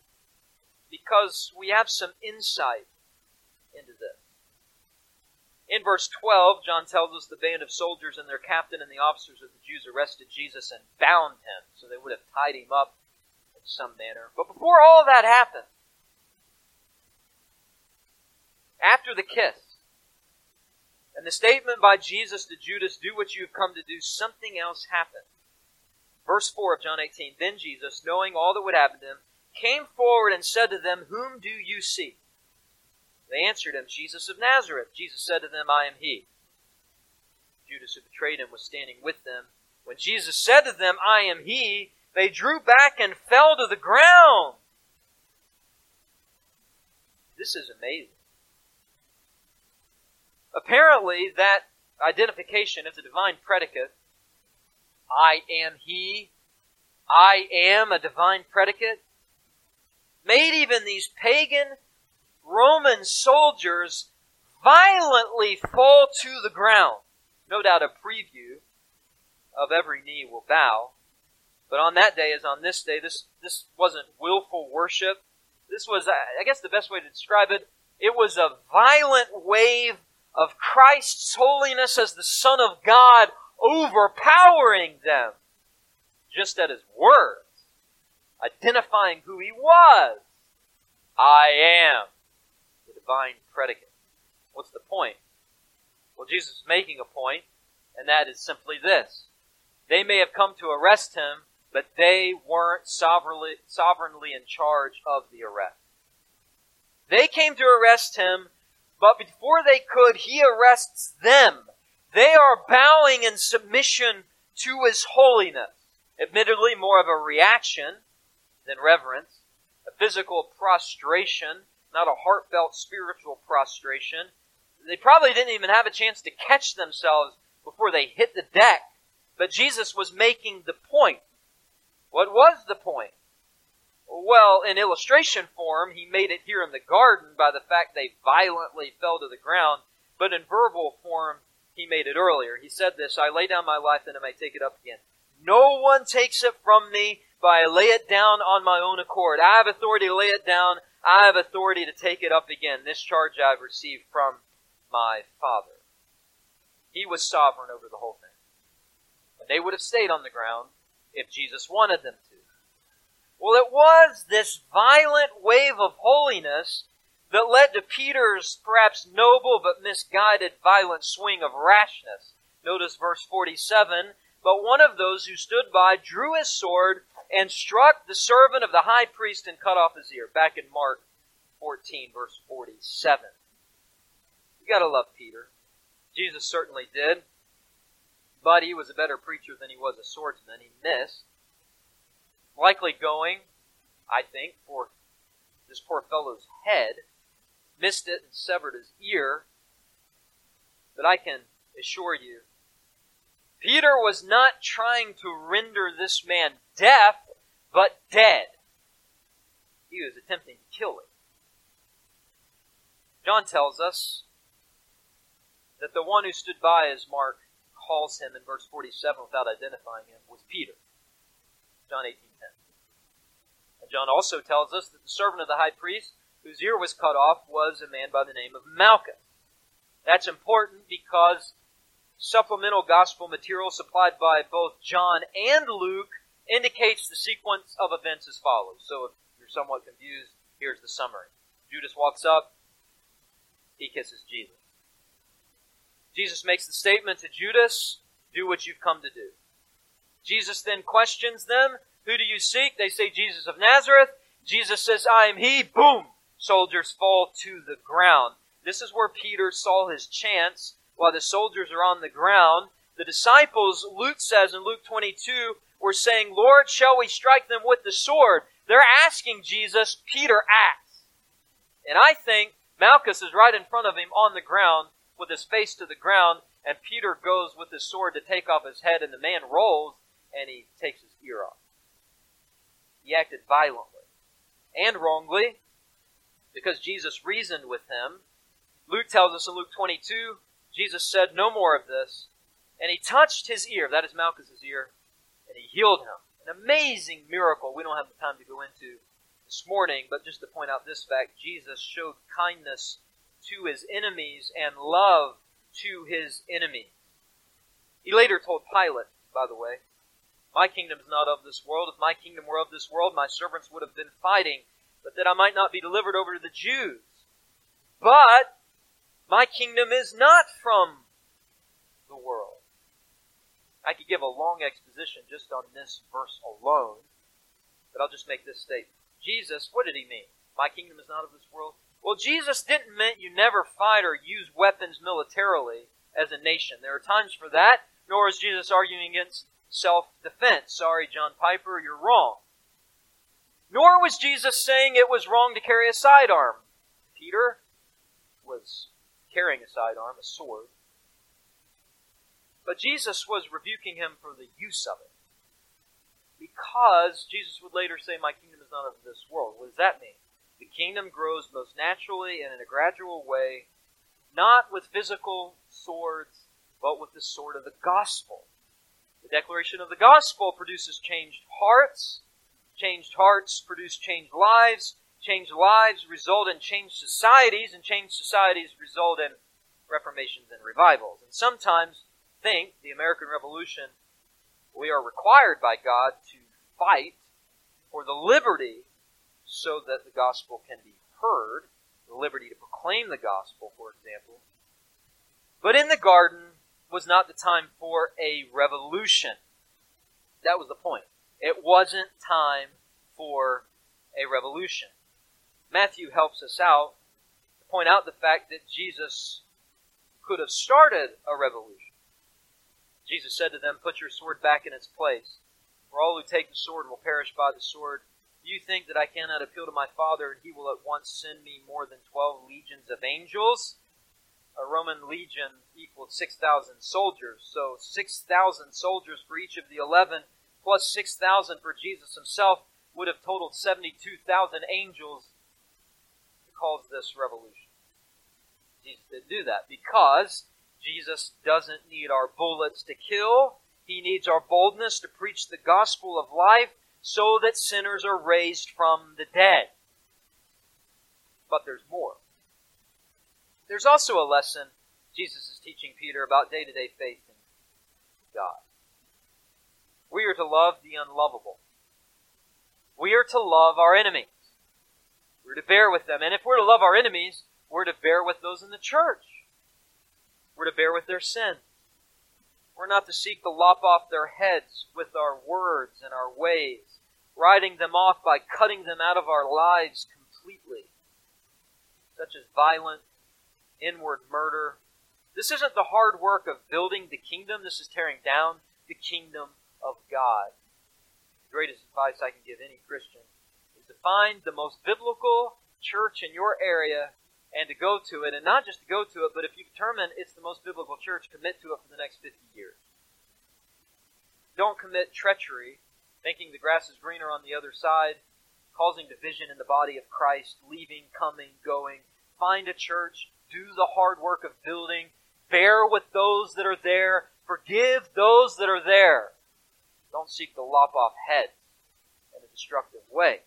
because we have some insight into this. In verse 12, John tells us the band of soldiers and their captain and the officers of the Jews arrested Jesus and bound him, so they would have tied him up in some manner. But before all that happened, after the kiss, and the statement by Jesus to Judas, do what you have come to do, something else happened. Verse 4 of John 18, Then Jesus, knowing all that would happen to him, came forward and said to them, Whom do you seek? They answered him, Jesus of Nazareth. Jesus said to them, I am he. Judas, who betrayed him, was standing with them. When Jesus said to them, I am he, they drew back and fell to the ground. This is amazing. Apparently, that identification is a divine predicate. I am He. I am a divine predicate. Made even these pagan Roman soldiers violently fall to the ground. No doubt a preview of every knee will bow. But on that day, as on this day, this, this wasn't willful worship. This was, I guess the best way to describe it, it was a violent wave of Christ's holiness as the Son of God overpowering them just at his word, identifying who he was. I am the divine predicate. What's the point? Well, Jesus is making a point, and that is simply this. They may have come to arrest him, but they weren't sovereignly, in charge of the arrest. They came to arrest him but before they could, he arrests them. They are bowing in submission to his holiness. Admittedly, more of a reaction than reverence, a physical prostration, not a heartfelt spiritual prostration. They probably didn't even have a chance to catch themselves before they hit the deck. But Jesus was making the point. What was the point? Well, in illustration form, he made it here in the garden by the fact they violently fell to the ground, but in verbal form, he made it earlier. He said this, I lay down my life that I may take it up again. No one takes it from me, but I lay it down on my own accord. I have authority to lay it down. I have authority to take it up again. This charge I have received from my Father. He was sovereign over the whole thing. And they would have stayed on the ground if Jesus wanted them to. Well, it was this violent wave of holiness that led to Peter's perhaps noble but misguided violent swing of rashness. Notice verse 47 But one of those who stood by drew his sword and struck the servant of the high priest and cut off his ear. Back in Mark 14, verse 47. You gotta love Peter. Jesus certainly did. But he was a better preacher than he was a swordsman. He missed likely going, I think, for this poor fellow's head, missed it and severed his ear. But I can assure you, Peter was not trying to render this man deaf, but dead. He was attempting to kill him. John tells us that the one who stood by, as Mark calls him in verse 47 without identifying him, was Peter. John 18. John also tells us that the servant of the high priest, whose ear was cut off, was a man by the name of Malchus. That's important because supplemental gospel material supplied by both John and Luke indicates the sequence of events as follows. So if you're somewhat confused, here's the summary. Judas walks up, he kisses Jesus. Jesus makes the statement to Judas, do what you've come to do. Jesus then questions them, who do you seek? They say Jesus of Nazareth. Jesus says, I am he. Boom! Soldiers fall to the ground. This is where Peter saw his chance while the soldiers are on the ground. The disciples, Luke says in Luke 22, were saying, Lord, shall we strike them with the sword? They're asking Jesus, Peter acts. And I think Malchus is right in front of him on the ground with his face to the ground, and Peter goes with his sword to take off his head, and the man rolls and he takes his ear off. He acted violently and wrongly because Jesus reasoned with him. Luke tells us in Luke 22, Jesus said no more of this, and he touched his ear, that is Malchus's ear, and he healed him. An amazing miracle we don't have the time to go into this morning, but just to point out this fact, Jesus showed kindness to his enemies and love to his enemies. He later told Pilate, by the way, My kingdom is not of this world. If my kingdom were of this world, my servants would have been fighting, but that I might not be delivered over to the Jews. But my kingdom is not from the world. I could give a long exposition just on this verse alone, but I'll just make this statement. Jesus, what did he mean? My kingdom is not of this world. Well, Jesus didn't mean you never fight or use weapons militarily as a nation. There are times for that, nor is Jesus arguing against self-defense. Sorry, John Piper, you're wrong. Nor was Jesus saying it was wrong to carry a sidearm. Peter was carrying a sidearm, a sword. But Jesus was rebuking him for the use of it. Because Jesus would later say, My kingdom is not of this world. What does that mean? The kingdom grows most naturally and in a gradual way, not with physical swords, but with the sword of the gospel. The declaration of the gospel produces changed hearts. Changed hearts produce changed lives. Changed lives result in changed societies, and changed societies result in reformations and revivals. And sometimes think the American Revolution, we are required by God to fight for the liberty so that the gospel can be heard, the liberty to proclaim the gospel, for example. But in the garden was not the time for a revolution. That was the point. It wasn't time for a revolution. Matthew helps us out to point out the fact that Jesus could have started a revolution. Jesus said to them, Put your sword back in its place, for all who take the sword will perish by the sword. Do you think that I cannot appeal to my Father, and he will at once send me more than twelve legions of angels? A Roman legion equaled 6,000 soldiers, so 6,000 soldiers for each of the 11, plus 6,000 for Jesus himself, would have totaled 72,000 angels to cause this revolution. Jesus didn't do that because Jesus doesn't need our bullets to kill. He needs our boldness to preach the gospel of life so that sinners are raised from the dead. But there's more. There's also a lesson Jesus is teaching Peter about day to day faith in God. We are to love the unlovable. We are to love our enemies. We're to bear with them. And if we're to love our enemies, we're to bear with those in the church. We're to bear with their sin. We're not to seek to lop off their heads with our words and our ways, writing them off by cutting them out of our lives completely, such as violent, inward murder. This isn't the hard work of building the kingdom, this is tearing down the kingdom of God. The greatest advice I can give any Christian is to find the most biblical church in your area and to go to it, and not just to go to it, but if you determine it's the most biblical church, commit to it for the next 50 years. Don't commit treachery, thinking the grass is greener on the other side, causing division in the body of Christ, leaving, coming, going. Find a church, do the hard work of building, bear with those that are there, forgive those that are there. Don't seek to lop off heads in a destructive way.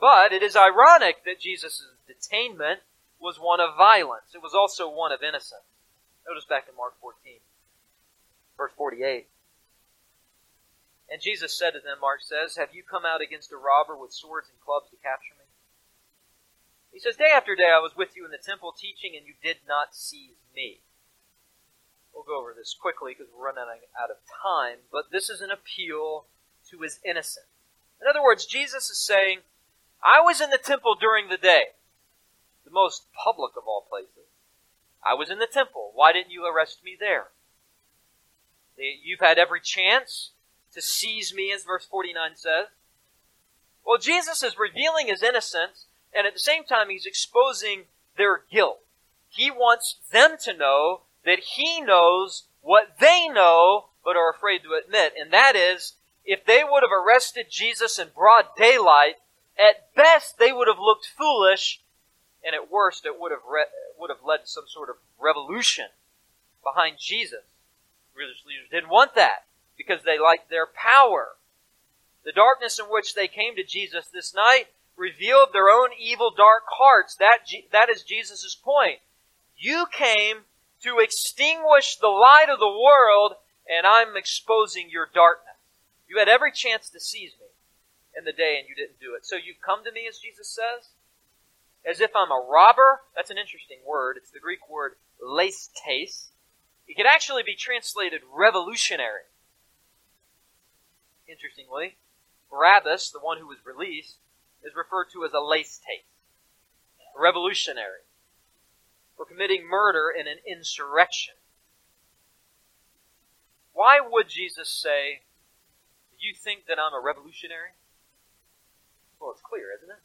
But it is ironic that Jesus' detainment was one of violence. It was also one of innocence. Notice back in Mark 14, verse 48. And Jesus said to them, Mark says, Have you come out against a robber with swords and clubs to capture me? He says, Day after day I was with you in the temple teaching, and you did not seize me. We'll go over this quickly because we're running out of time, but this is an appeal to his innocence. In other words, Jesus is saying, I was in the temple during the day, the most public of all places. I was in the temple. Why didn't you arrest me there? You've had every chance to seize me, as verse 49 says. Well, Jesus is revealing his innocence, and at the same time, he's exposing their guilt. He wants them to know that he knows what they know, but are afraid to admit, and that is, if they would have arrested Jesus in broad daylight, at best they would have looked foolish, and at worst it would have re- would have led to some sort of revolution behind Jesus. Religious leaders didn't want that because they liked their power. The darkness in which they came to Jesus this night revealed their own evil, dark hearts. That, that is Jesus' point. You came to extinguish the light of the world, and I'm exposing your darkness. You had every chance to seize me in the day, and you didn't do it. So you've come to me, as Jesus says, as if I'm a robber. That's an interesting word. It's the Greek word leistes. It could actually be translated revolutionary. Interestingly, Barabbas, the one who was released, is referred to as a leistes, a revolutionary, for committing murder in an insurrection. Why would Jesus say, Do you think that I'm a revolutionary? Well, it's clear, isn't it?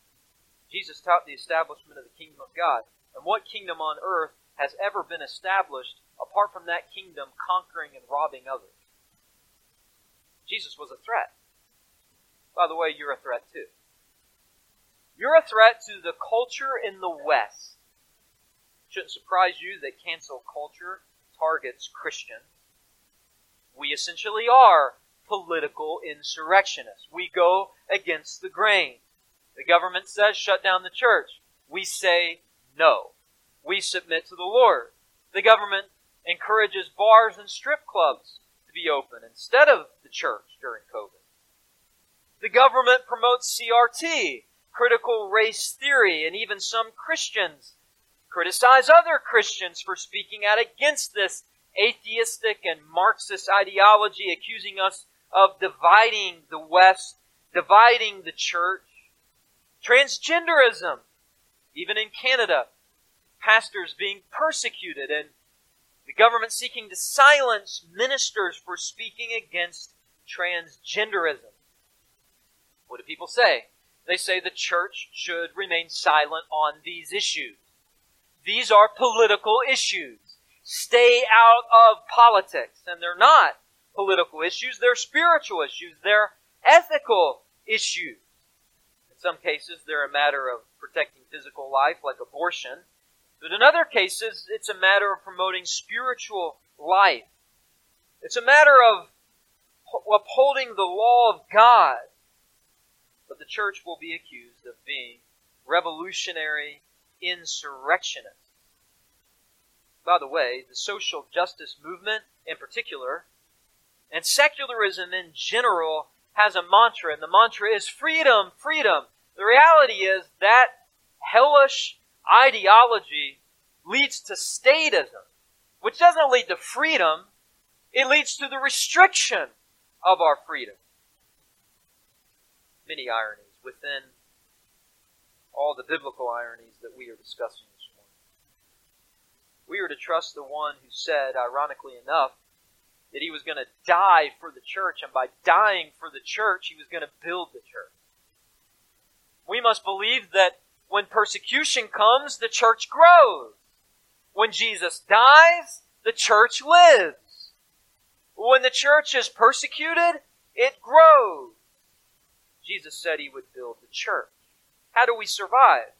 Jesus taught the establishment of the kingdom of God. And what kingdom on earth has ever been established apart from that kingdom conquering and robbing others? Jesus was a threat. By the way, you're a threat too. You're a threat to the culture in the West. Shouldn't surprise you that cancel culture targets Christians. We essentially are political insurrectionists. We go against the grain. The government says shut down the church. We say no. We submit to the Lord. The government encourages bars and strip clubs to be open instead of the church during COVID. The government promotes CRT, critical race theory, and even some Christians criticize other Christians for speaking out against this atheistic and Marxist ideology, accusing us of dividing the West, dividing the church. Transgenderism, even in Canada, pastors being persecuted and the government seeking to silence ministers for speaking against transgenderism. What do people say? They say the church should remain silent on these issues. These are political issues. Stay out of politics. And they're not political issues, they're spiritual issues, they're ethical issues. In some cases, they're a matter of protecting physical life, like abortion. But in other cases, it's a matter of promoting spiritual life. It's a matter of upholding the law of God. But the church will be accused of being revolutionary insurrectionists. By the way, the social justice movement in particular, and secularism in general, has a mantra, and the mantra is freedom, freedom. The reality is that hellish ideology leads to statism, which doesn't lead to freedom, it leads to the restriction of our freedom. Many ironies within all the biblical ironies that we are discussing this morning. We are to trust the one who said, ironically enough, that he was going to die for the church, and by dying for the church, he was going to build the church. We must believe that when persecution comes, the church grows. When Jesus dies, the church lives. When the church is persecuted, it grows. Jesus said he would build the church. How do we survive?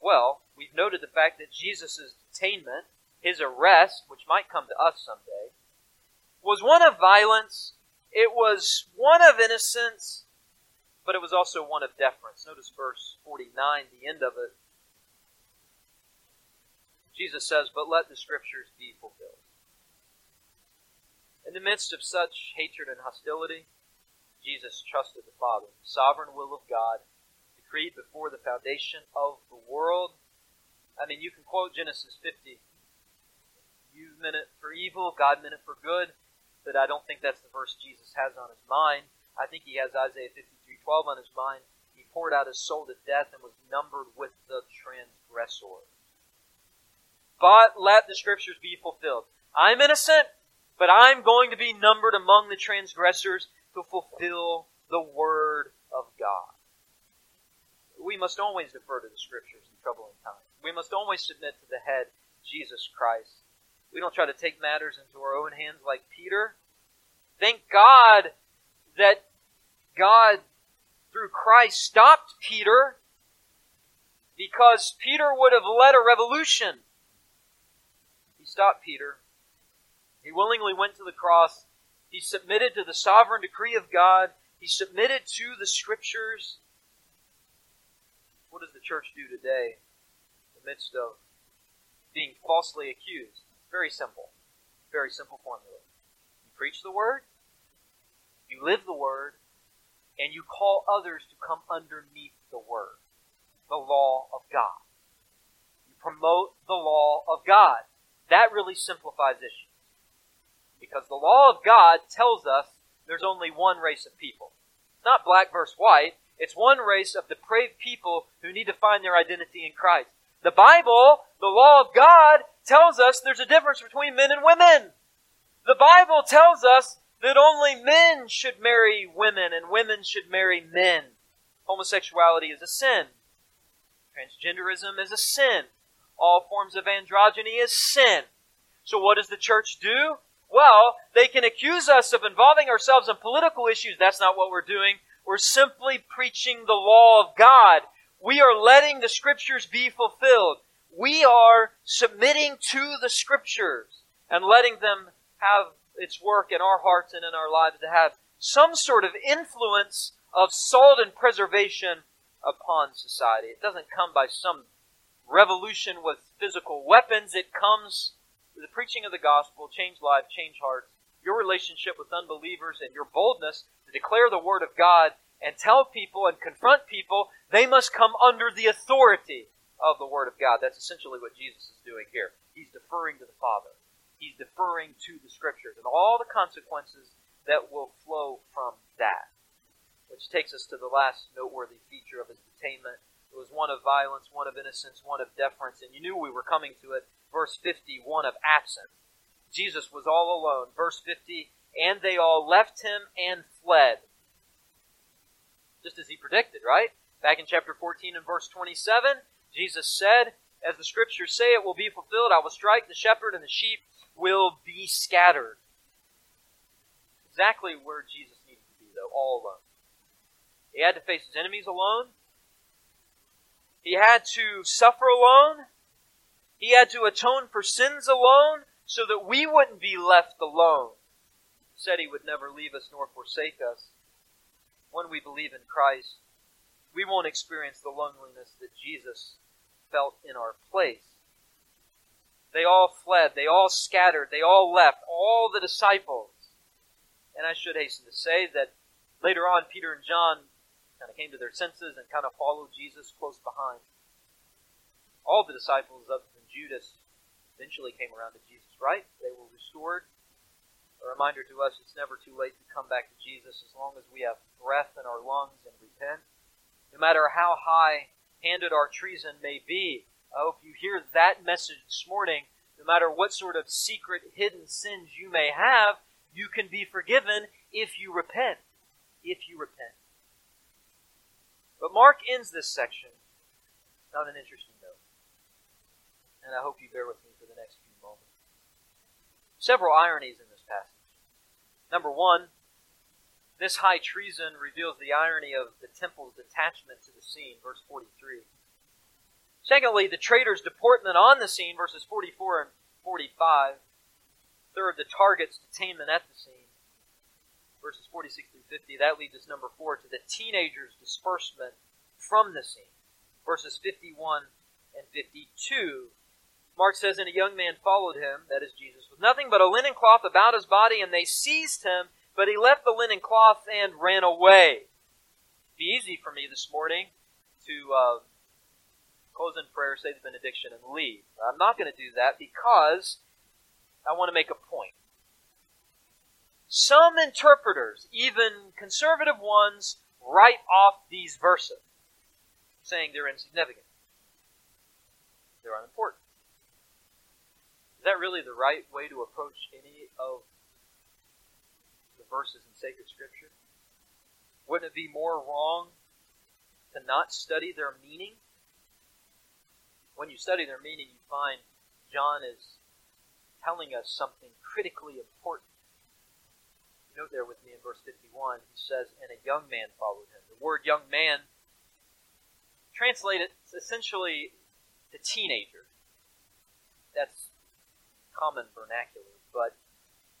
Well, we've noted the fact that Jesus' detainment, his arrest, which might come to us someday, was one of violence, it was one of innocence, but it was also one of deference. Notice verse 49, the end of it. Jesus says, But let the scriptures be fulfilled. In the midst of such hatred and hostility, Jesus trusted the Father. The sovereign will of God, decreed before the foundation of the world. I mean, you can quote Genesis 50. You meant it for evil, God meant it for good, but I don't think that's the verse Jesus has on his mind. I think he has Isaiah 53:12 on his mind. He poured out his soul to death and was numbered with the transgressors. But let the scriptures be fulfilled. I'm innocent, but I'm going to be numbered among the transgressors to fulfill the word of God. We must always defer to the scriptures in troubling times. We must always submit to the head, Jesus Christ. We don't try to take matters into our own hands like Peter. Thank God that God, through Christ, stopped Peter because Peter would have led a revolution. He stopped Peter. He willingly went to the cross. He submitted to the sovereign decree of God. He submitted to the scriptures. What does the church do today in the midst of being falsely accused? Very simple. Very simple formula. You preach the word, you live the word, and you call others to come underneath the word, the law of God. You promote the law of God. That really simplifies issues. Because the law of God tells us there's only one race of people. It's not black versus white. It's one race of depraved people who need to find their identity in Christ. The Bible, the law of God, tells us there's a difference between men and women. The Bible tells us that only men should marry women and women should marry men. Homosexuality is a sin. Transgenderism is a sin. All forms of androgyny is sin. So what does the church do? Well, they can accuse us of involving ourselves in political issues. That's not what we're doing. We're simply preaching the law of God. We are letting the scriptures be fulfilled. We are submitting to the scriptures and letting them have its work in our hearts and in our lives to have some sort of influence of salt and preservation upon society. It doesn't come by some revolution with physical weapons. It comes the preaching of the gospel, change lives, change hearts, your relationship with unbelievers, and your boldness to declare the word of God and tell people and confront people they must come under the authority of the word of God. That's essentially what Jesus is doing here. He's deferring to the Father he's deferring to the scriptures and all the consequences that will flow from that. Which takes us to the last noteworthy feature of his detainment. It was one of violence, one of innocence, one of deference, and you knew we were coming to it. Verse 51 of absence. Jesus was all alone. Verse 50, and they all left him and fled. Just as he predicted, right? Back in chapter 14 and verse 27, Jesus said, As the scriptures say, it will be fulfilled. I will strike the shepherd, and the sheep will be scattered. Exactly where Jesus needed to be, though, all alone. He had to face his enemies alone. He had to suffer alone. He had to atone for sins alone so that we wouldn't be left alone. He said he would never leave us nor forsake us. When we believe in Christ, we won't experience the loneliness that Jesus felt in our place. They all fled. They all scattered. They all left. All the disciples. And I should hasten to say that later on, Peter and John kind of came to their senses and kind of followed Jesus close behind. All the disciples, than Judas, eventually came around to Jesus, right? They were restored. A reminder to us it's never too late to come back to Jesus as long as we have breath in our lungs and repent. No matter how high handed our treason may be, I hope you hear that message this morning. No matter what sort of secret, hidden sins you may have, you can be forgiven if you repent. If you repent. But Mark ends this section on an interesting. And I hope you bear with me for the next few moments. Several ironies in this passage. Number one, this high treason reveals the irony of the temple's detachment to the scene, verse 43. Secondly, the traitor's deportment on the scene, verses 44 and 45. Third, the target's detainment at the scene. verses 46 through 50. That leads us, number four, to the teenager's disbursement from the scene. Verses 51 and 52. Mark says, And a young man followed him, that is Jesus, with nothing but a linen cloth about his body, and they seized him, but he left the linen cloth and ran away. It'd be easy for me this morning to uh, close in prayer, say the benediction, and leave. I'm not going to do that because I want to make a point. Some interpreters, even conservative ones, write off these verses, saying they're insignificant. They're unimportant. Is that really the right way to approach any of the verses in sacred scripture? Wouldn't it be more wrong to not study their meaning? When you study their meaning, you find John is telling us something critically important. Note there with me in verse 51, he says, And a young man followed him. The word young man, translated essentially to teenager. That's common vernacular, but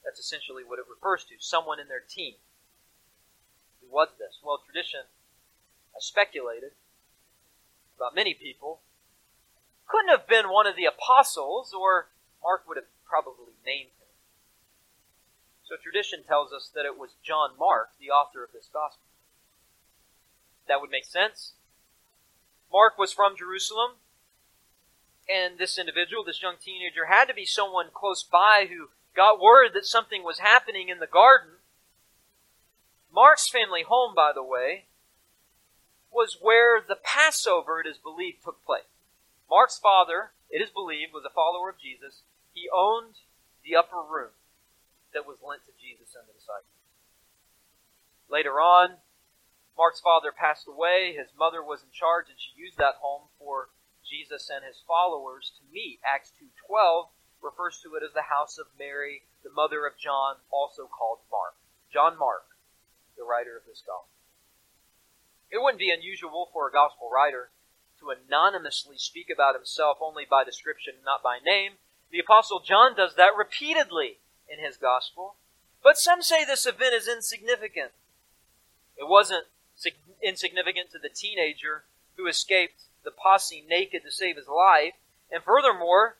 that's essentially what it refers to someone in their team. Who was this? Well, tradition has speculated about many people couldn't have been one of the apostles, or Mark would have probably named him. So tradition tells us that it was John Mark, the author of this gospel. That would make sense. Mark was from Jerusalem, and this individual, this young teenager, had to be someone close by who got word that something was happening in the garden. Mark's family home, by the way, was where the Passover, it is believed, took place. Mark's father, it is believed, was a follower of Jesus. He owned the upper room that was lent to Jesus and the disciples. Later on, Mark's father passed away. His mother was in charge, and she used that home for Jesus and his followers to meet. Acts 2.12 refers to it as the house of Mary, the mother of John, also called Mark. John Mark, the writer of this gospel. It wouldn't be unusual for a gospel writer to anonymously speak about himself only by description, not by name. The Apostle John does that repeatedly in his gospel. But some say this event is insignificant. It wasn't insignificant to the teenager who escaped the posse naked to save his life. And furthermore,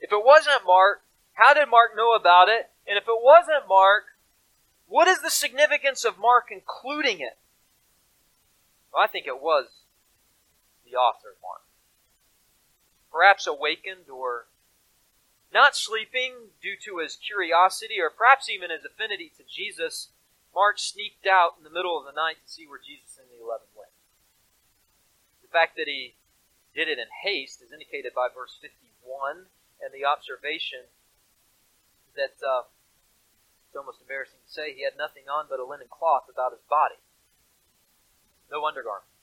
if it wasn't Mark, how did Mark know about it? And if it wasn't Mark, what is the significance of Mark including it? Well, I think it was the author, Mark. Perhaps awakened or not sleeping due to his curiosity or perhaps even his affinity to Jesus, Mark sneaked out in the middle of the night to see where Jesus and the eleven went. The fact that he did it in haste is indicated by verse 51 and the observation that uh, it's almost embarrassing to say he had nothing on but a linen cloth about his body. No undergarment.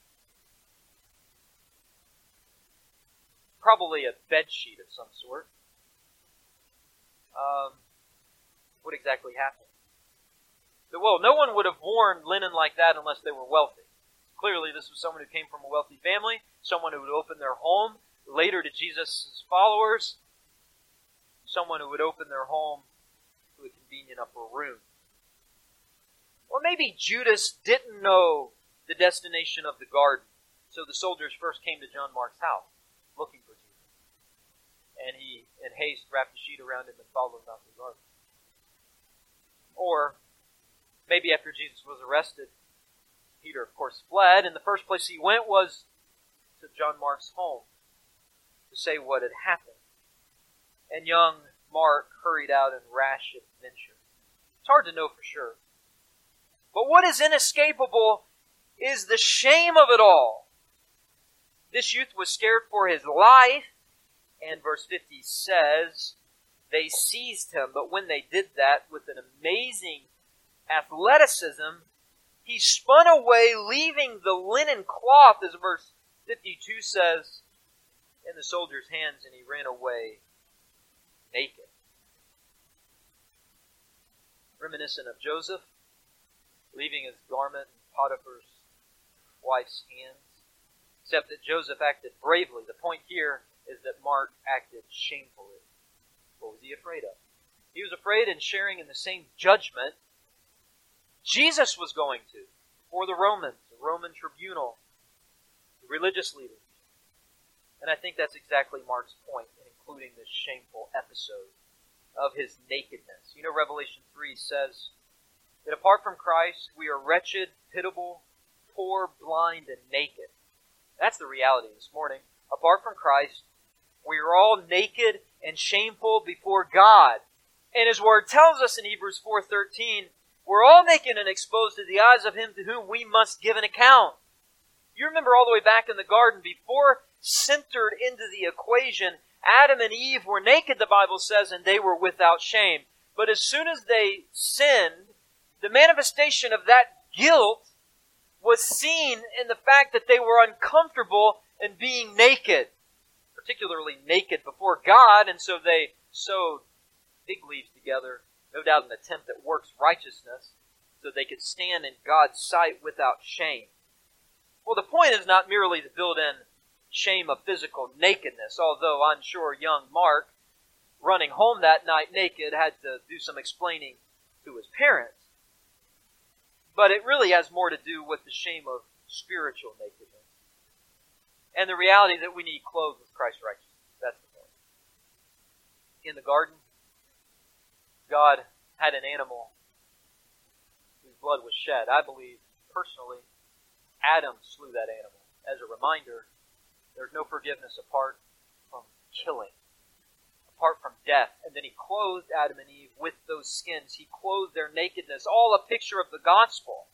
probably a bed sheet of some sort. Um, what exactly happened? Well, no one would have worn linen like that unless they were wealthy. Clearly, this was someone who came from a wealthy family, someone who would open their home later to Jesus' followers, someone who would open their home to a convenient upper room. Or maybe Judas didn't know the destination of the garden, so the soldiers first came to John Mark's house looking for Jesus. and he, in haste, wrapped a sheet around him and followed him out the garden. Or, maybe after Jesus was arrested, Peter, of course, fled, and the first place he went was to John Mark's home to say what had happened. And young Mark hurried out in rash adventure. It's hard to know for sure. But what is inescapable is the shame of it all. This youth was scared for his life. And verse 50 says, they seized him, but when they did that with an amazing athleticism, he spun away, leaving the linen cloth, as verse 52 says, in the soldier's hands, and he ran away naked. Reminiscent of Joseph, leaving his garment in Potiphar's wife's hands, except that Joseph acted bravely. The point here is that Mark acted shamefully. What was he afraid of? He was afraid in sharing in the same judgment Jesus was going to before the Romans, the Roman tribunal, the religious leaders. And I think that's exactly Mark's point in including this shameful episode of his nakedness. You know, Revelation 3 says that apart from Christ, we are wretched, pitiable, poor, blind, and naked. That's the reality this morning. Apart from Christ, we are all naked and shameful before God. And his word tells us in Hebrews 4:13, we're all naked and exposed to the eyes of him to whom we must give an account. You remember all the way back in the garden before centered into the equation, Adam and Eve were naked, the Bible says, and they were without shame. But as soon as they sinned, the manifestation of that guilt was seen in the fact that they were uncomfortable in being naked, particularly naked before God, and so they sewed fig leaves together, no doubt an attempt at works righteousness, so they could stand in God's sight without shame. Well, the point is not merely to build in shame of physical nakedness, although I'm sure young Mark, running home that night naked, had to do some explaining to his parents. But it really has more to do with the shame of spiritual nakedness. And the reality that we need clothes with Christ's righteousness. That's the point. In the garden, God had an animal whose blood was shed. I believe, personally, Adam slew that animal. As a reminder, there's no forgiveness apart from killing, apart from death. And then he clothed Adam and Eve with those skins. He clothed their nakedness, all a picture of the gospel.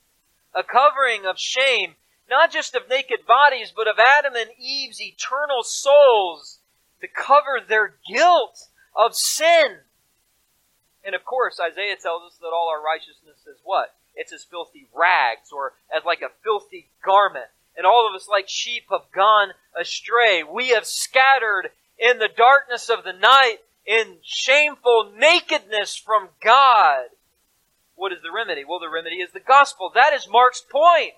A covering of shame, not just of naked bodies, but of Adam and Eve's eternal souls to cover their guilt of sin. And of course, Isaiah tells us that all our righteousness is what? It's as filthy rags or as like a filthy garment and all of us like sheep have gone astray. We have scattered in the darkness of the night in shameful nakedness from God. What is the remedy? Well, the remedy is the gospel. That is Mark's point.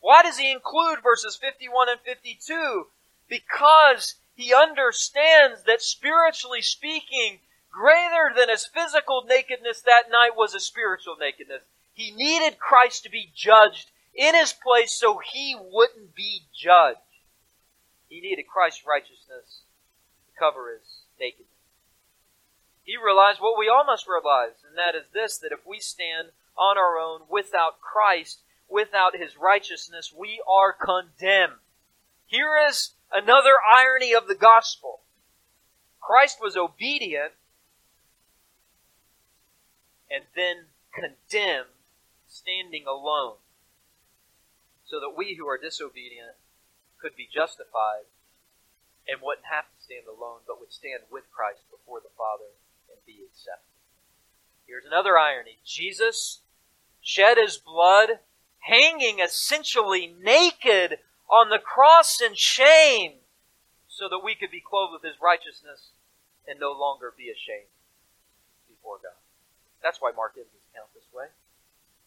Why does he include verses 51 and 52? Because he understands that spiritually speaking, greater than his physical nakedness that night was a spiritual nakedness. He needed Christ to be judged in his place so he wouldn't be judged. He needed Christ's righteousness to cover his nakedness. He realized what we all must realize, and that is this that if we stand on our own without Christ, without his righteousness, we are condemned. Here is another irony of the gospel. Christ was obedient and then condemned standing alone so that we who are disobedient could be justified and wouldn't have to stand alone, but would stand with Christ before the Father and be accepted. Here's another irony Jesus shed his blood, hanging essentially naked on the cross in shame, so that we could be clothed with his righteousness and no longer be ashamed before God. That's why Mark ends his account this way.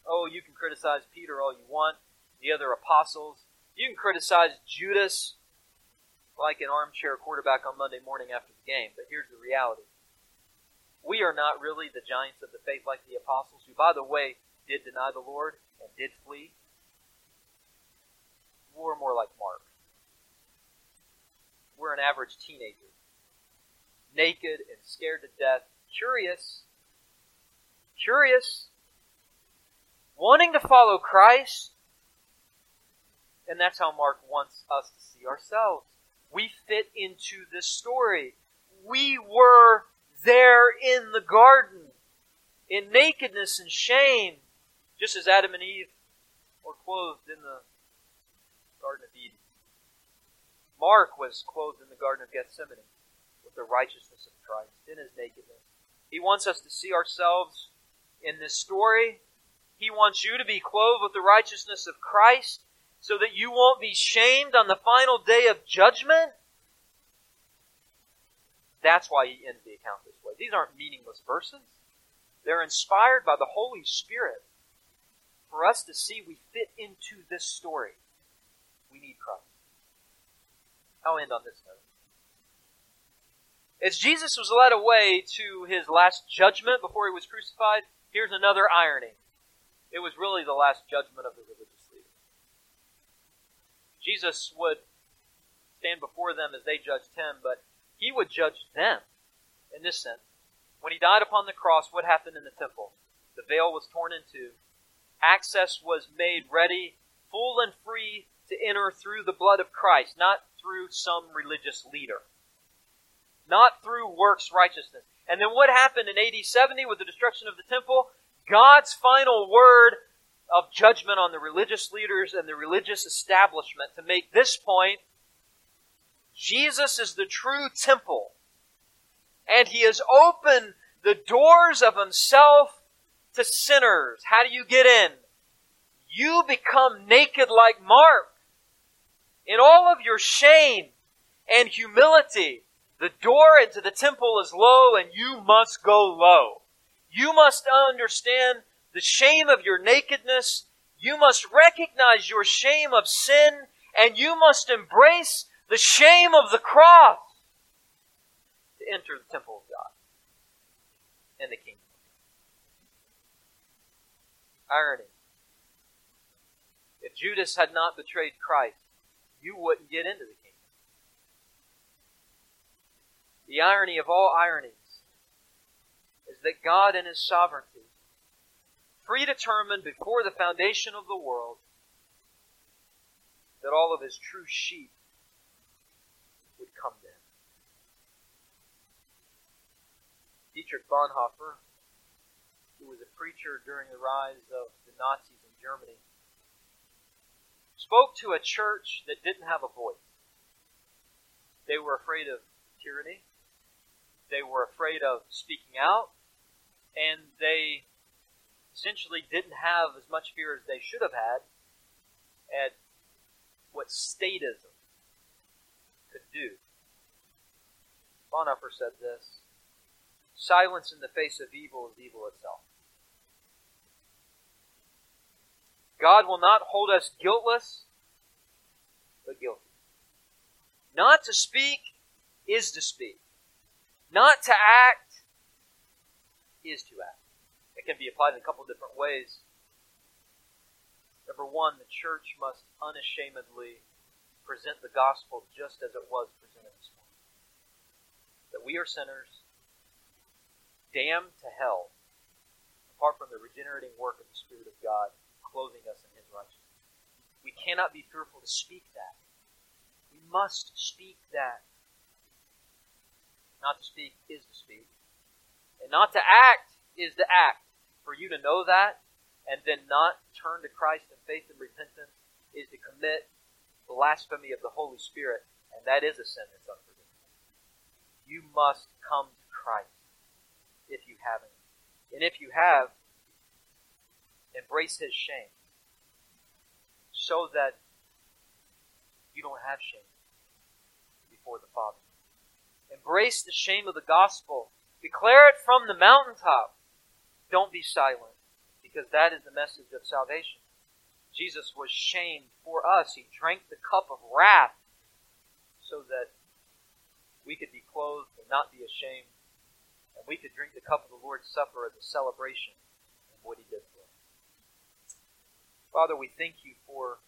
Oh, you can criticize Peter all you want the other apostles. You can criticize Judas like an armchair quarterback on Monday morning after the game, but here's the reality. We are not really the giants of the faith like the apostles, who, by the way, did deny the Lord and did flee. We're more like Mark. We're an average teenager, naked and scared to death, curious, curious, wanting to follow Christ, and that's how Mark wants us to see ourselves. We fit into this story. We were there in the garden, in nakedness and shame, just as Adam and Eve were clothed in the Garden of Eden. Mark was clothed in the Garden of Gethsemane with the righteousness of Christ in his nakedness. He wants us to see ourselves in this story. He wants you to be clothed with the righteousness of Christ so that you won't be shamed on the final day of judgment? That's why he ends the account this way. These aren't meaningless verses. They're inspired by the Holy Spirit for us to see we fit into this story. We need Christ. I'll end on this note. As Jesus was led away to his last judgment before he was crucified, here's another irony. It was really the last judgment of the religious leaders. Jesus would stand before them as they judged him, but he would judge them in this sense. When he died upon the cross, what happened in the temple? The veil was torn in two. Access was made ready, full and free to enter through the blood of Christ, not through some religious leader, not through works righteousness. And then what happened in AD 70 with the destruction of the temple? God's final word of judgment on the religious leaders and the religious establishment to make this point Jesus is the true temple. And he has opened the doors of himself to sinners. How do you get in? You become naked like Mark. In all of your shame and humility, the door into the temple is low and you must go low. You must understand the shame of your nakedness. You must recognize your shame of sin and you must embrace the shame of the cross to enter the temple of God and the kingdom. Irony. If Judas had not betrayed Christ, you wouldn't get into the kingdom. The irony of all ironies is that God in His sovereignty predetermined before the foundation of the world that all of His true sheep would come to Him. Dietrich Bonhoeffer, who was a preacher during the rise of the Nazis in Germany, spoke to a church that didn't have a voice. They were afraid of tyranny. They were afraid of speaking out. And they essentially didn't have as much fear as they should have had at what statism could do. Bonhoeffer said this Silence in the face of evil is evil itself. God will not hold us guiltless, but guilty. Not to speak is to speak. Not to act is to act. It can be applied in a couple different ways. Number one, the church must unashamedly present the gospel just as it was presented this morning. That we are sinners, damned to hell apart from the regenerating work of the Spirit of God clothing us in His righteousness. We cannot be fearful to speak that. We must speak that. Not to speak is to speak. And not to act is to act. For you to know that and then not turn to Christ in faith and repentance is to commit blasphemy of the Holy Spirit, and that is a sin that's unforgivable. You must come to Christ if you haven't. And if you have, embrace his shame so that you don't have shame before the Father. Embrace the shame of the gospel. Declare it from the mountaintop. Don't be silent because that is the message of salvation. Jesus was shamed for us. He drank the cup of wrath so that we could be clothed and not be ashamed and we could drink the cup of the Lord's Supper as a celebration of what He did for us. Father, we thank you for,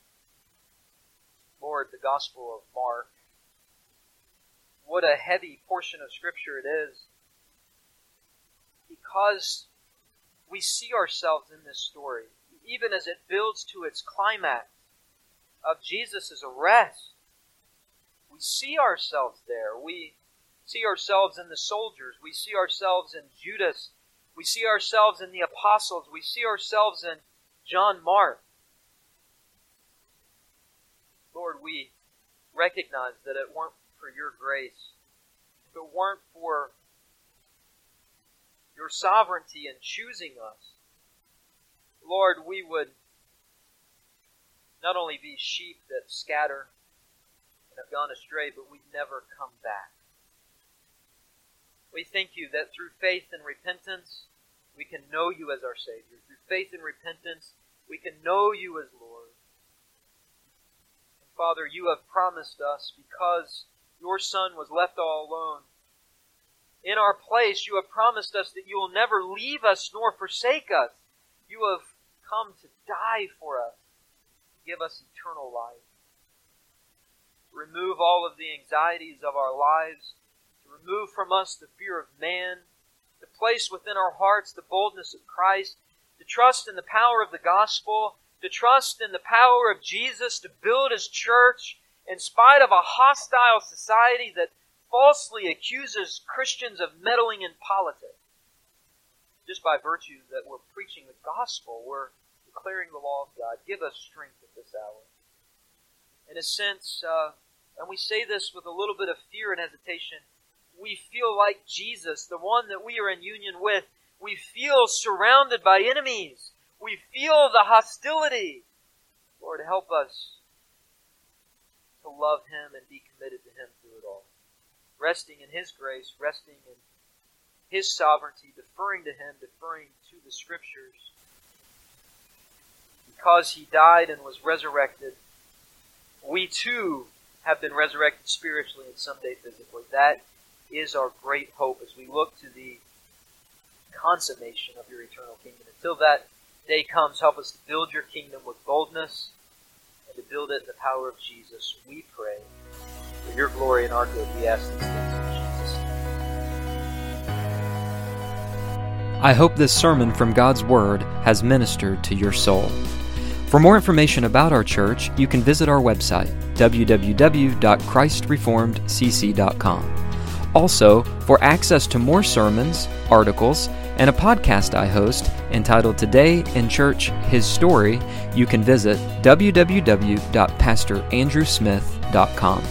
Lord, the Gospel of Mark. What a heavy portion of Scripture it is. Because we see ourselves in this story, even as it builds to its climax of Jesus' arrest. We see ourselves there. We see ourselves in the soldiers. We see ourselves in Judas. We see ourselves in the apostles. We see ourselves in John Mark. Lord, we recognize that it weren't for your grace, if it weren't for your sovereignty in choosing us, Lord, we would not only be sheep that scatter and have gone astray, but we'd never come back. We thank you that through faith and repentance, we can know you as our Savior. Through faith and repentance, we can know you as Lord. Father, you have promised us because your Son was left all alone. In our place, you have promised us that you will never leave us nor forsake us. You have come to die for us, give us eternal life. Remove all of the anxieties of our lives, to remove from us the fear of man, to place within our hearts the boldness of Christ, to trust in the power of the gospel, to trust in the power of Jesus to build his church in spite of a hostile society that falsely accuses Christians of meddling in politics. Just by virtue that we're preaching the gospel, we're declaring the law of God. Give us strength at this hour. In a sense, uh, and we say this with a little bit of fear and hesitation, we feel like Jesus, the one that we are in union with. We feel surrounded by enemies. We feel the hostility. Lord, help us to love Him and be committed to Him through it all. Resting in His grace, resting in His sovereignty, deferring to Him, deferring to the Scriptures. Because He died and was resurrected, we too have been resurrected spiritually and someday physically. That is our great hope as we look to the consummation of your eternal kingdom. Until that day comes, help us to build your kingdom with boldness to build it in the power of Jesus. We pray. For your glory and our good, we ask these things in Jesus' name. I hope this sermon from God's Word has ministered to your soul. For more information about our church, you can visit our website, www.christreformedcc.com. Also, for access to more sermons, articles, and a podcast I host entitled Today in Church His Story, you can visit www.pastorandrewsmith.com.